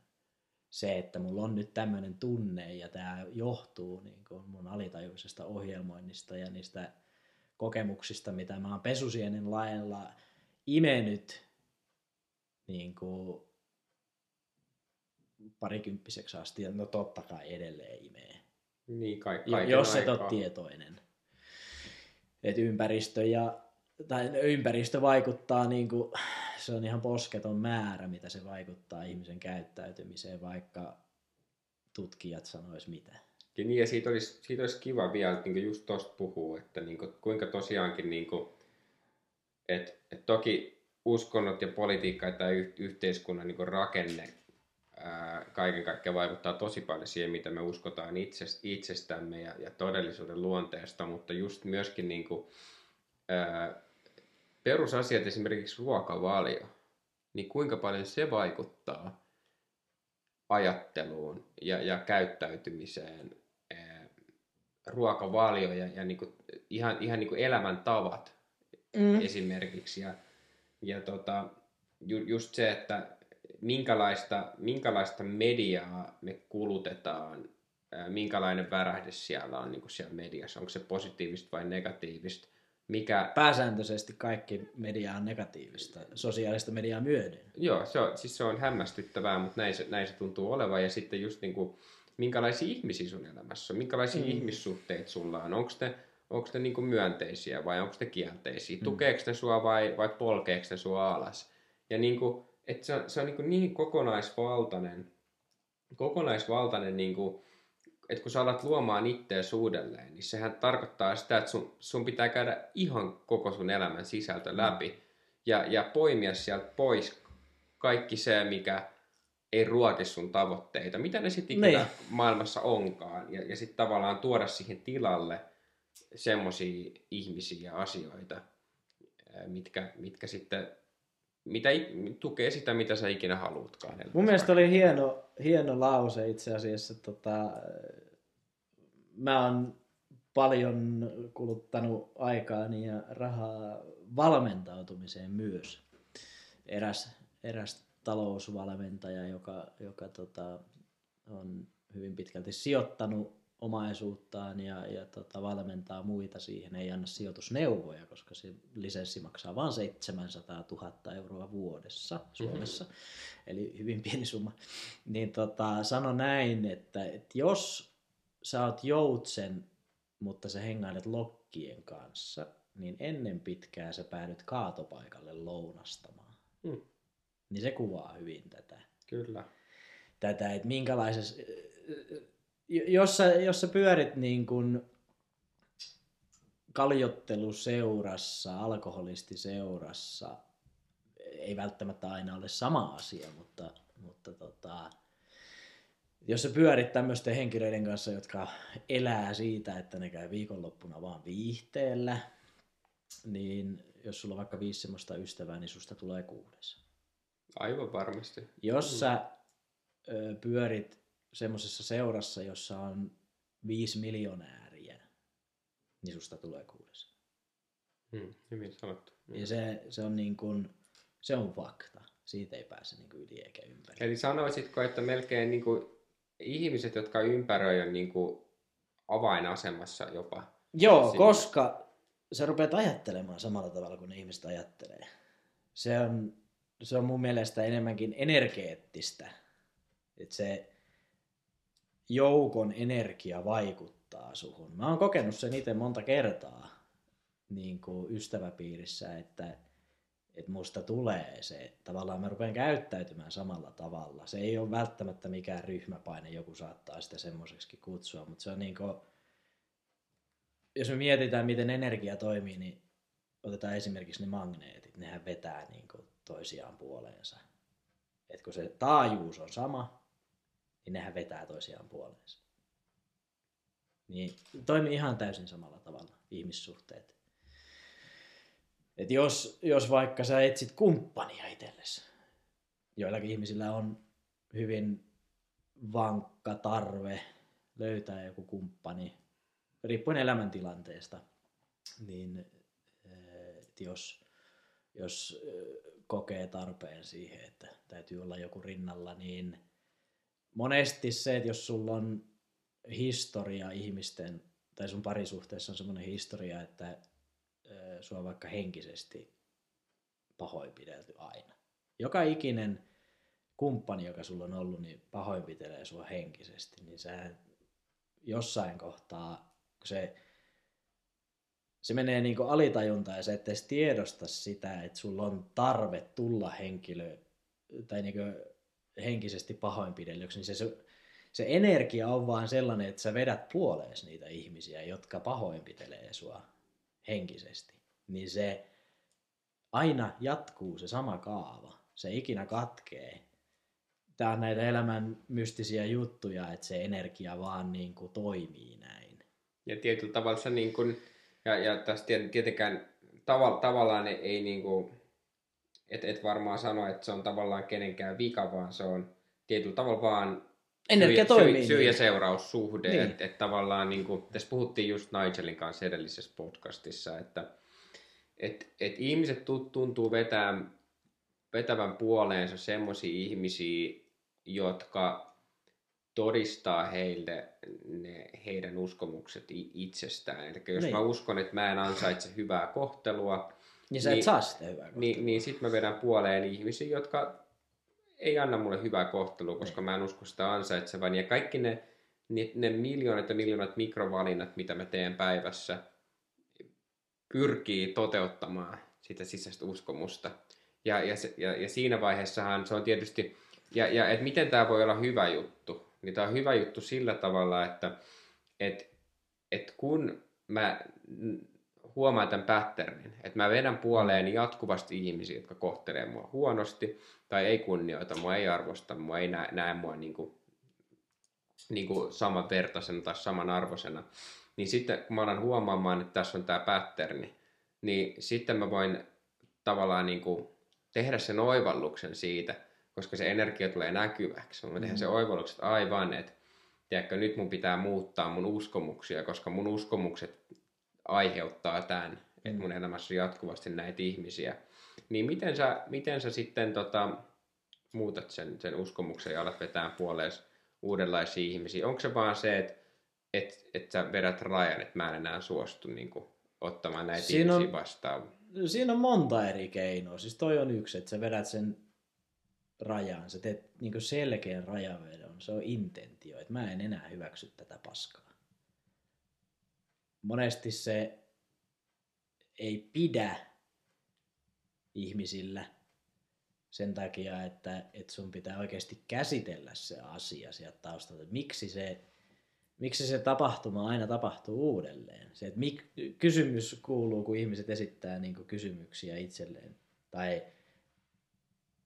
se, että mulla on nyt tämmöinen tunne ja tämä johtuu niin kuin mun alitajuisesta ohjelmoinnista ja niistä kokemuksista, mitä mä oon pesusienen lailla imenyt niin kuin parikymppiseksi asti, ja no totta kai edelleen imee. Niin, ka- Jo- kaiken jos et aikaa. ole tietoinen. Et ympäristö, ja, tai ympäristö vaikuttaa, niin kuin, se on ihan posketon määrä, mitä se vaikuttaa ihmisen käyttäytymiseen, vaikka tutkijat sanois mitä. Ja, niin, ja siitä olisi, siitä olisi kiva vielä niin just tuosta puhua, että niin kuin, kuinka tosiaankin, niin kuin, että, että toki uskonnot ja politiikka yh- yhteiskunnan niin rakenne ää, kaiken kaikkiaan vaikuttaa tosi paljon siihen, mitä me uskotaan itses, itsestämme ja, ja todellisuuden luonteesta, mutta just myöskin niin kuin, ää, perusasiat, esimerkiksi ruokavalio, niin kuinka paljon se vaikuttaa ajatteluun ja, ja käyttäytymiseen, ää, ruokavalio ja, ja niinku, ihan, ihan niinku elämäntavat Mm. esimerkiksi. Ja, ja tota, ju, just se, että minkälaista, minkälaista mediaa me kulutetaan, minkälainen värähde siellä on niin siellä mediassa, onko se positiivista vai negatiivista, mikä, Pääsääntöisesti kaikki media on negatiivista, sosiaalista mediaa myöden. Joo, se on, siis se on hämmästyttävää, mutta näin se, näin se tuntuu olevan. Ja sitten just niin kuin, minkälaisia ihmisiä sun elämässä on, minkälaisia Mm. ihmissuhteita sulla on, onko ne, onko ne niin kuin myönteisiä vai onko ne kielteisiä, mm. tukeeko ne sua vai, vai polkeeko ne sua alas. Ja niin kuin, että se on, se on niin, niin kokonaisvaltainen, kokonaisvaltainen niin kuin, että kun sä alat luomaan ittees uudelleen, niin sehän tarkoittaa sitä, että sun, sun pitää käydä ihan koko sun elämän sisältö läpi ja, ja poimia sieltä pois kaikki se, mikä ei ruoki sun tavoitteita, mitä ne sitten ikinä Niin. maailmassa onkaan, ja, ja sitten tavallaan tuoda siihen tilalle semmoisia ihmisiä ja asioita, ää, mitkä, mitkä sitten mitä, tukee sitä, mitä sä ikinä haluutkaan. elämässä. Mun mielestä oli hieno, hieno lause itse asiassa. Tota, mä oon paljon kuluttanut aikaani ja rahaa valmentautumiseen myös. Eräs, eräs talousvalmentaja, joka, joka tota, on hyvin pitkälti sijoittanut omaisuuttaan ja, ja tota, valmentaa muita siihen, ei anna sijoitusneuvoja, koska se lisenssi maksaa vain 700 000 euroa vuodessa Suomessa, eli hyvin pieni summa. Niin tota, sano näin, että, että jos sä oot joutsen, mutta sä hengailet lokkien kanssa, niin ennen pitkää sä päädyt kaatopaikalle lounastamaan. Mm. Niin se kuvaa hyvin tätä Kyllä. tätä, että minkälaisessa, jos sä, jos sä pyörit niin kuin kaljotteluseurassa, alkoholistiseurassa, ei välttämättä aina ole sama asia, mutta mutta tota, jos sä pyörit tämmöisten henkilöiden kanssa, jotka elää siitä, että ne käy viikonloppuna vaan viihteellä, niin jos sulla on vaikka viisi semmoista ystävää, niin susta tulee kuudes. Aivan varmasti. Jos sä ö, pyörit semmoisessa seurassa, jossa on viisi miljonääriä, niin susta tulee kuudes. Hmm, hyvin sanottu. Ja se, se on niin kuin, se on fakta. Siitä ei pääse niin kuin yli eikä ympäri. Eli sanoisitko, että melkein niin kuin, ihmiset, jotka ympäröi on niin kuin, avainasemassa jopa? Joo, Siinä. koska sä rupeat ajattelemaan samalla tavalla kuin ne ihmiset ajattelee. Se on, se on mun mielestä enemmänkin energeettistä. Että se joukon energia vaikuttaa suhun. Mä oon kokenut sen itse monta kertaa niin kuin ystäväpiirissä, että, että musta tulee se, että tavallaan mä rupean käyttäytymään samalla tavalla. Se ei ole välttämättä mikään ryhmäpaine, joku saattaa sitä semmoiseksi kutsua, mutta se on niin kuin, jos me mietitään, miten energia toimii, niin otetaan esimerkiksi ne magneetit. Nehän vetää niin kuin toisiaan puoleensa. Et kun se taajuus on sama, niin nehän vetää toisiaan puoleensa. Niin toimii ihan täysin samalla tavalla ihmissuhteet. Et jos, jos vaikka sä etsit kumppania itsellesi, joillakin ihmisillä on hyvin vankka tarve löytää joku kumppani, riippuen elämäntilanteesta, niin et jos, jos kokee tarpeen siihen, että täytyy olla joku rinnalla, niin monesti se, että jos sulla on historia ihmisten, tai sun parisuhteessa on semmoinen historia, että sua on vaikka henkisesti pahoinpidelty aina. Joka ikinen kumppani, joka sulla on ollut, niin pahoinpitelee sua henkisesti, niin sä jossain kohtaa, kun se, se menee niin kuin alitajuntaan ja sä et edes tiedosta sitä, että sulla on tarve tulla henkilö tai niin kuin henkisesti pahoinpidellyksi, niin se, se, se energia on vaan sellainen, että sä vedät puolees niitä ihmisiä, jotka pahoinpitelee sua henkisesti. Niin se aina jatkuu se sama kaava. Se ikinä katkee. Tää on näitä elämän mystisiä juttuja, että se energia vaan niin kuin toimii näin. Ja tietyllä tavalla se niin kuin, ja, ja tässä tiet- tietenkään tava, tavallaan ei niin kuin, et, et varmaan sano, että se on tavallaan kenenkään vika, vaan se on tietyllä tavalla vaan Energia syy, toimii syy, syy niin. ja seuraussuhde. Niin. Niin. Että et tavallaan, niin kuin, tässä puhuttiin just Nigelin kanssa edellisessä podcastissa, että et, et ihmiset tu- tuntuu vetää, vetävän puoleensa semmoisia ihmisiä, jotka todistaa heille ne heidän uskomukset itsestään. Eli jos Niin. mä uskon, että mä en ansaitse hyvää kohtelua, Niin sä Niin- et saa sitä hyvää kohtelua. niin, niin sitten mä vedän puoleen ihmisiä, jotka ei anna mulle hyvää kohtelua, koska mä en usko sitä ansaitsevan. Ja kaikki ne, ne, ne miljoonat ja miljoonat mikrovalinnat, mitä mä teen päivässä, pyrkii toteuttamaan sitä sisäistä uskomusta. Ja, ja, se, ja, ja siinä vaiheessahan se on tietysti, ja, ja että miten tämä voi olla hyvä juttu, niin tämä on hyvä juttu sillä tavalla, että et, et kun mä huomaan tämän patternin, että mä vedän puoleen jatkuvasti ihmisiä, jotka kohtelee mua huonosti, tai ei kunnioita mua, ei arvosta mua, ei näe, näe mua niin kuin, niin kuin samanvertaisena tai samanarvoisena, niin sitten kun mä alan huomaamaan, että tässä on tämä patterni, niin sitten mä voin tavallaan niin kuin tehdä sen oivalluksen siitä, koska se energia tulee näkyväksi. Mä voin tehdä sen oivalluksen, että aivan, että tiedätkö, nyt mun pitää muuttaa mun uskomuksia, koska mun uskomukset aiheuttaa tämän, että mun elämässä on jatkuvasti näitä ihmisiä. Niin miten sä, miten sä sitten tota, muutat sen, sen uskomuksen ja alat vetää puoleen uudenlaisia ihmisiä? Onko se vaan se, että et, et sä vedät rajan, että mä en enää suostu niin kuin, ottamaan näitä Siinä on- ihmisiä vastaan? Siinä on monta eri keinoa. Siis toi on yksi, että sä vedät sen rajan. Sä teet niin selkeän rajavedon. Se on intentio, että mä en enää hyväksy tätä paskaa. Monesti se ei pidä ihmisillä sen takia, että, että sun pitää oikeasti käsitellä se asia sieltä taustalta. Miksi se, miksi se tapahtuma aina tapahtuu uudelleen? Se, että mik, kysymys kuuluu, kun ihmiset esittää niin kysymyksiä itselleen. Tai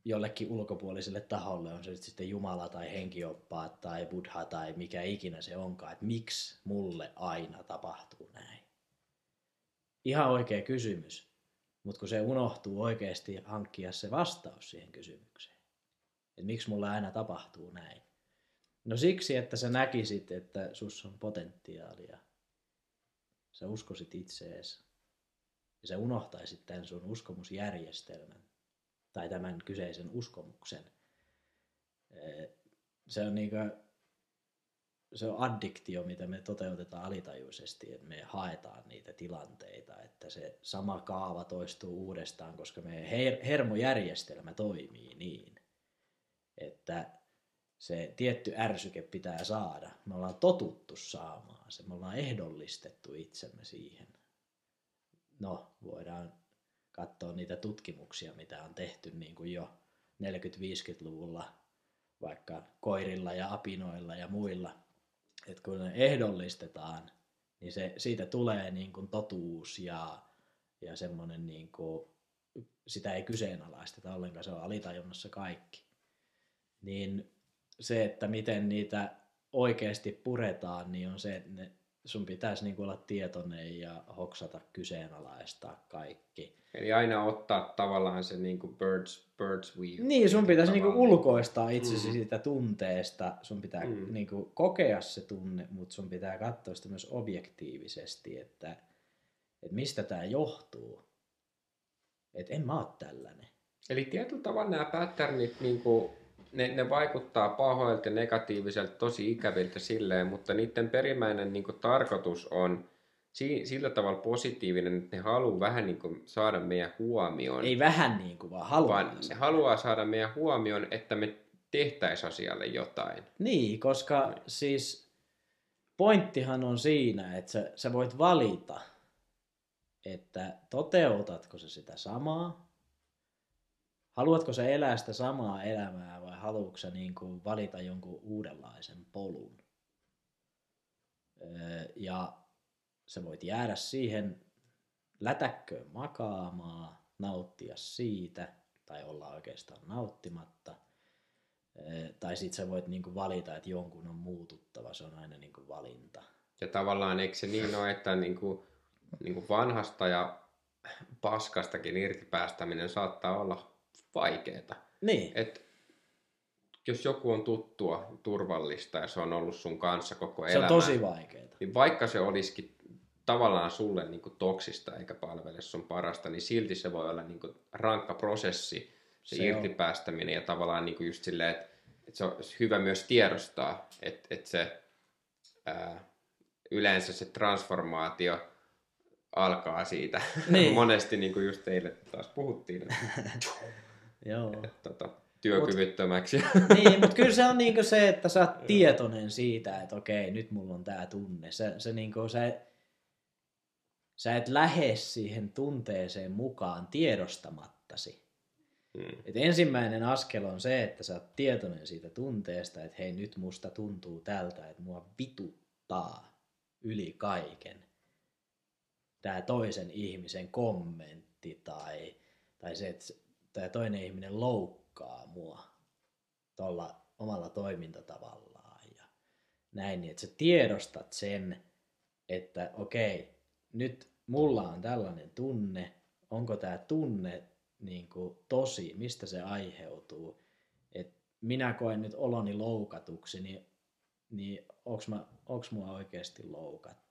jollekin ulkopuoliselle taholle, on se sitten Jumala tai henkioppaat tai Buddha tai mikä ikinä se onkaan, että miksi mulle aina tapahtuu näin. Ihan oikea kysymys, mutta kun se unohtuu oikeasti hankkia se vastaus siihen kysymykseen. Että miksi mulle aina tapahtuu näin. No siksi, että sä näkisit, että sus on potentiaalia. Sä uskoisit itseesi. Ja sä unohtaisit tämän sun uskomusjärjestelmän tai tämän kyseisen uskomuksen. Se on niin kuin, se on addiktio, mitä me toteutetaan alitajuisesti, että me haetaan niitä tilanteita, että se sama kaava toistuu uudestaan, koska meidän her- hermojärjestelmä toimii niin, että se tietty ärsyke pitää saada. Me ollaan totuttu saamaan se, me ollaan ehdollistettu itsemme siihen. No, voidaan katsoa niitä tutkimuksia, mitä on tehty niin kuin jo 40-50-luvulla, vaikka koirilla ja apinoilla ja muilla. Että kun ne ehdollistetaan, niin se, siitä tulee niin kuin totuus ja, ja semmoinen, niin kuin, sitä ei kyseenalaisteta ollenkaan, se on alitajunnassa kaikki. Niin se, että miten niitä oikeasti puretaan, niin on se, että ne, sun pitäisi niin olla tietoinen ja hoksata kyseenalaistaa kaikki. Eli aina ottaa tavallaan se niin kuin birds, birds view. Niin, sun pitäisi niin ulkoistaa itsesi mm. siitä tunteesta. Sun pitää mm. niin kuin kokea se tunne, mutta sun pitää katsoa sitä myös objektiivisesti, että, että mistä tämä johtuu. Että en mä ole tällainen. Eli tietyllä tavalla nämä patternit niin kuin ne, ne vaikuttaa pahoilta ja negatiiviselta, tosi ikäviltä silleen, mutta niiden perimmäinen niin kuin, tarkoitus on si, sillä tavalla positiivinen, että ne haluaa vähän niin kuin, saada meidän huomioon. Ei vähän niin kuin, vaan haluaa. Vaan ne haluaa saada meidän huomioon, että me tehtäisiin asialle jotain. Niin, koska niin. siis pointtihan on siinä, että sä, sä voit valita, että toteutatko se sitä samaa, haluatko sä elää sitä samaa elämää vai haluatko sä niin kuin valita jonkun uudenlaisen polun? Ja sä voit jäädä siihen lätäkköön makaamaan, nauttia siitä, tai olla oikeastaan nauttimatta. Tai sit sä voit niinku valita, että jonkun on muututtava, se on aina niinku valinta. Ja tavallaan eikö se niin ole, että niinku, niinku vanhasta ja paskastakin irtipäästäminen saattaa olla vaikeeta. Niin. Et jos joku on tuttua, turvallista ja se on ollut sun kanssa koko elämä. Se on tosi vaikeaa. Niin vaikka se olisikin tavallaan sulle niin kuin toksista eikä palvele sun parasta, niin silti se voi olla niin kuin rankka prosessi, se, se irtipäästäminen ja tavallaan niin kuin just silleen, että, että se on hyvä myös tiedostaa, että, että se ää, yleensä se transformaatio alkaa siitä. Niin. Monesti niin kuin just teille taas puhuttiin. Että, Joo. Että, tota, työkyvyttömäksi. Mut, niin, mutta kyllä se on niinku se, että sä oot tietoinen siitä, että okei, nyt mulla on tää tunne. Se, se niinku, se, sä et lähde siihen tunteeseen mukaan tiedostamattasi. Hmm. Et ensimmäinen askel on se, että sä oot tietoinen siitä tunteesta, että hei nyt musta tuntuu tältä, että mua vituttaa yli kaiken tämä toisen ihmisen kommentti tai, tai se, että tämä toinen ihminen loukkaa mua tuolla omalla toimintatavallaan ja näin, niin että sä tiedostat sen, että okei, nyt mulla on tällainen tunne, onko tämä tunne niin kuin tosi, mistä se aiheutuu, että minä koen nyt oloni loukatuksi, niin, niin onko mua oikeasti loukattu?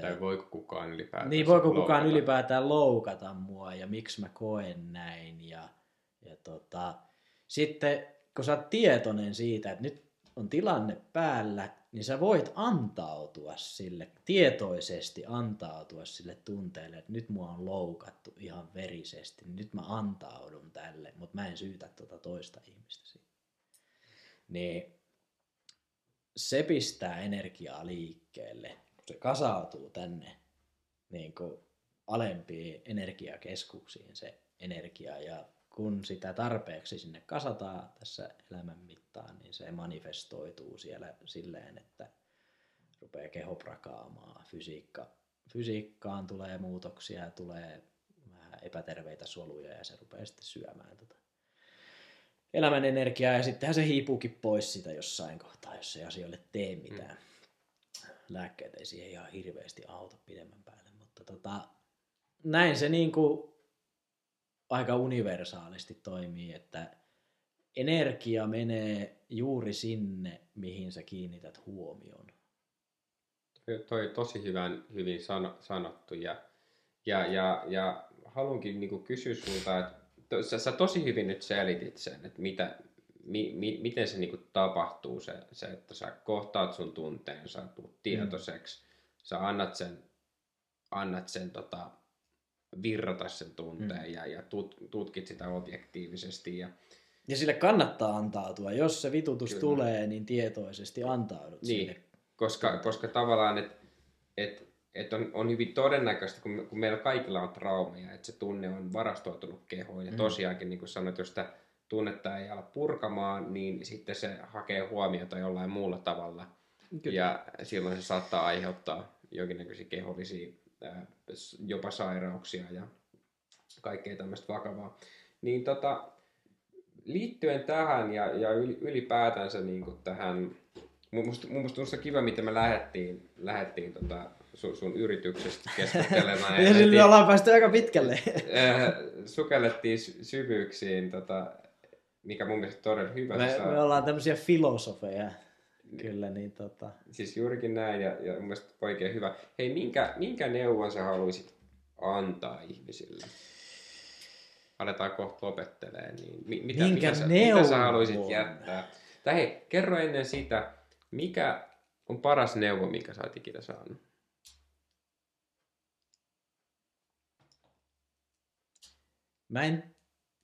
Tai voiko kukaan ylipäätään Niin, voiko loukata? kukaan ylipäätään loukata mua ja miksi mä koen näin. Ja, ja tota, sitten kun sä oot tietoinen siitä, että nyt on tilanne päällä, niin sä voit antautua sille, tietoisesti antautua sille tunteelle, että nyt mua on loukattu ihan verisesti, niin nyt mä antaudun tälle, mutta mä en syytä tuota toista ihmistä siitä. Niin se pistää energiaa liikkeelle, se kasautuu tänne niin kuin alempiin energiakeskuksiin se energia ja kun sitä tarpeeksi sinne kasataan tässä elämän mittaan, niin se manifestoituu siellä silleen, että rupeaa keho prakaamaan, fysiikka, fysiikkaan tulee muutoksia, tulee vähän epäterveitä soluja ja se rupeaa sitten syömään tota elämän energiaa ja sittenhän se hiipuukin pois sitä jossain kohtaa, jos ei asioille tee mitään. Mm. Lääkkeet ei siihen ihan hirveästi auta pidemmän päälle, mutta tota, näin se niin kuin aika universaalisti toimii, että energia menee juuri sinne, mihin sä kiinnität huomioon. Toi tosi hyvän, hyvin sano, sanottu ja, ja, ja, ja haluankin niin kysyä sulta, että sä, sä tosi hyvin nyt selitit sen, että mitä, mi, mi, miten se niin tapahtuu, se, se, että sä kohtaat sun tunteen, sä tulet tietoiseksi, mm. sä annat sen, annat sen tota, virrata sen tunteen mm. ja, ja tut, tutkit sitä objektiivisesti. Ja, ja sille kannattaa antautua. Jos se vitutus Kyllä. tulee, niin tietoisesti antaudut niin, sille. Koska, koska tavallaan, että et, et on, on hyvin todennäköistä, kun, kun meillä kaikilla on traumeja, että se tunne on varastoitunut kehoon. Ja mm. tosiaankin, niin kuin sanoit, jos sitä tunnetta ei ala purkamaan, niin sitten se hakee huomiota jollain muulla tavalla. Kyllä. Ja silloin se saattaa aiheuttaa jonkinnäköisiä kehollisia jopa sairauksia ja kaikkea tämmöistä vakavaa. Niin tota, liittyen tähän ja, ja ylipäätänsä niin kuin tähän, mun musta, mun musta kiva, miten me lähdettiin, lähdettiin tota, sun, sun yrityksestä keskustelemaan. ja sillä ollaan päästy aika pitkälle. sukellettiin syvyyksiin, tota, mikä mun mielestä todella hyvä. Me, me ollaan tämmöisiä filosofeja. Kyllä, niin tota... Siis juurikin näin ja, ja mun mielestä oikein hyvä. Hei, minkä, minkä neuvon sä haluaisit antaa ihmisille? Aletaan kohta lopettelee, niin mi, mitä, minkä mitä, sä, mitä sä haluaisit jättää? Tai hei, kerro ennen sitä, mikä on paras neuvo, mikä sä oot ikinä saanut? Mä en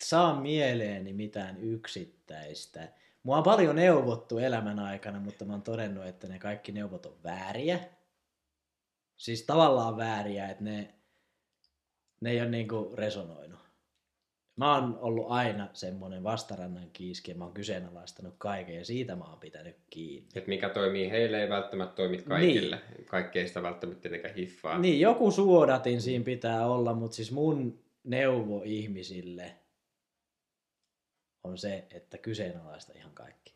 saa mieleeni mitään yksittäistä Mua on paljon neuvottu elämän aikana, mutta mä oon todennut, että ne kaikki neuvot on vääriä. Siis tavallaan vääriä, että ne, ne ei ole niinku resonoinut. Mä oon ollut aina semmoinen vastarannan kiiski ja mä oon kyseenalaistanut kaiken ja siitä mä oon pitänyt kiinni. Et mikä toimii heille ei välttämättä toimi kaikille. Niin. Kaikki ei sitä välttämättä tietenkään hiffaa. Niin, joku suodatin siinä pitää olla, mutta siis mun neuvo ihmisille on se, että kyseenalaista ihan kaikki.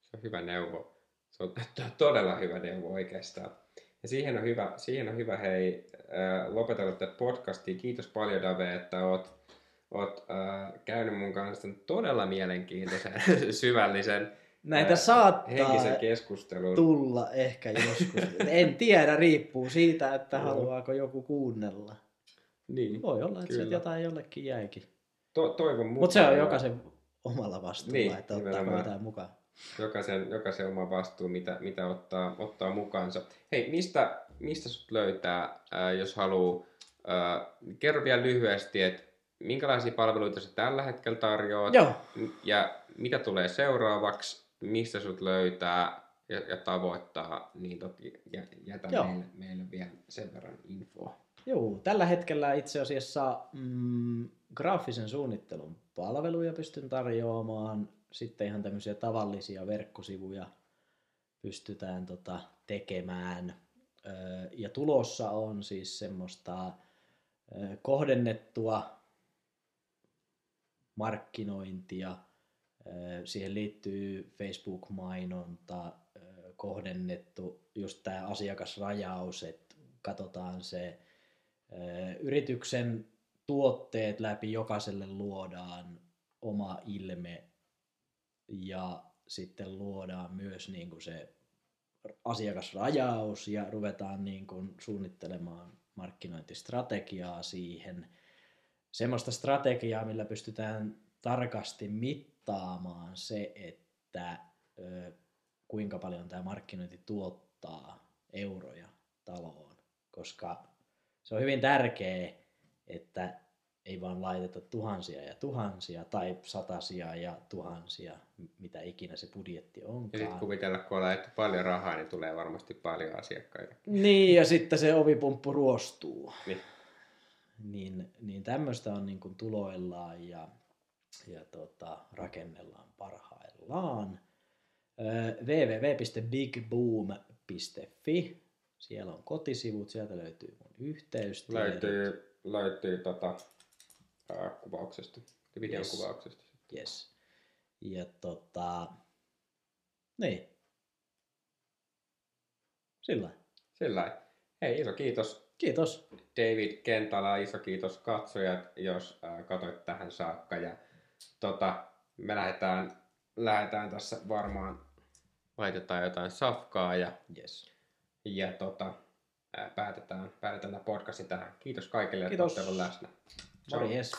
Se on hyvä neuvo. Se on todella hyvä neuvo oikeastaan. Ja siihen on hyvä, siihen on hyvä hei, äh, lopetella tätä podcastia. Kiitos paljon Dave, että oot, oot äh, käynyt mun kanssa todella mielenkiintoisen, syvällisen Näitä äh, saattaa keskustelun. tulla ehkä joskus. en tiedä, riippuu siitä, että haluaako joku kuunnella. Niin, Voi olla, että kyllä. jotain jollekin jäikin. To, toivon mukaan. Mutta se on jokaisen omalla vastuulla, niin, että ottaa jotain mukaan. Jokaisen, jokaisen oma vastuu, mitä, mitä ottaa, ottaa mukaansa. Hei, mistä, mistä sut löytää, ää, jos haluaa? kerro vielä lyhyesti, että minkälaisia palveluita sä tällä hetkellä tarjoat Joo. ja mitä tulee seuraavaksi, mistä sut löytää ja, ja tavoittaa, niin toki jätä meille, meille vielä sen verran infoa. Joo, tällä hetkellä itse asiassa mm, graafisen suunnittelun palveluja pystyn tarjoamaan. Sitten ihan tämmöisiä tavallisia verkkosivuja pystytään tota tekemään. Ja tulossa on siis semmoista kohdennettua markkinointia. Siihen liittyy Facebook-mainonta, kohdennettu just tämä asiakasrajaus, että katsotaan se yrityksen tuotteet läpi jokaiselle luodaan oma ilme ja sitten luodaan myös niin kuin se asiakasrajaus ja ruvetaan niin kuin suunnittelemaan markkinointistrategiaa siihen. Semmoista strategiaa, millä pystytään tarkasti mittaamaan se, että kuinka paljon tämä markkinointi tuottaa euroja taloon, koska se on hyvin tärkeää, että ei vaan laiteta tuhansia ja tuhansia tai satasia ja tuhansia, mitä ikinä se budjetti onkaan. Ja sitten kuvitella, kun on laitettu paljon rahaa, niin tulee varmasti paljon asiakkaita. Niin, ja sitten se ovipumppu ruostuu. Niin. Niin, niin tämmöistä on niin tuloillaan ja, ja tota, rakennellaan parhaillaan. www.bigboom.fi Siellä on kotisivut, sieltä löytyy mun yhteystiedot. Löytyy, löytyy tota, ää, kuvauksesta, videon yes. Yes. Ja tota, niin. Sillä. Sillä. Hei, iso kiitos Kiitos. David Kentala, iso kiitos katsojat, jos äh, katsoit tähän saakka. Ja tota, me lähdetään, lähdetään tässä varmaan, laitetaan jotain safkaa ja, Yes. Ja tota, päätetään, päätetään tämä podcasti tähän. Kiitos kaikille, Kiitos. että olette olleet läsnä. Ciao. Morjes.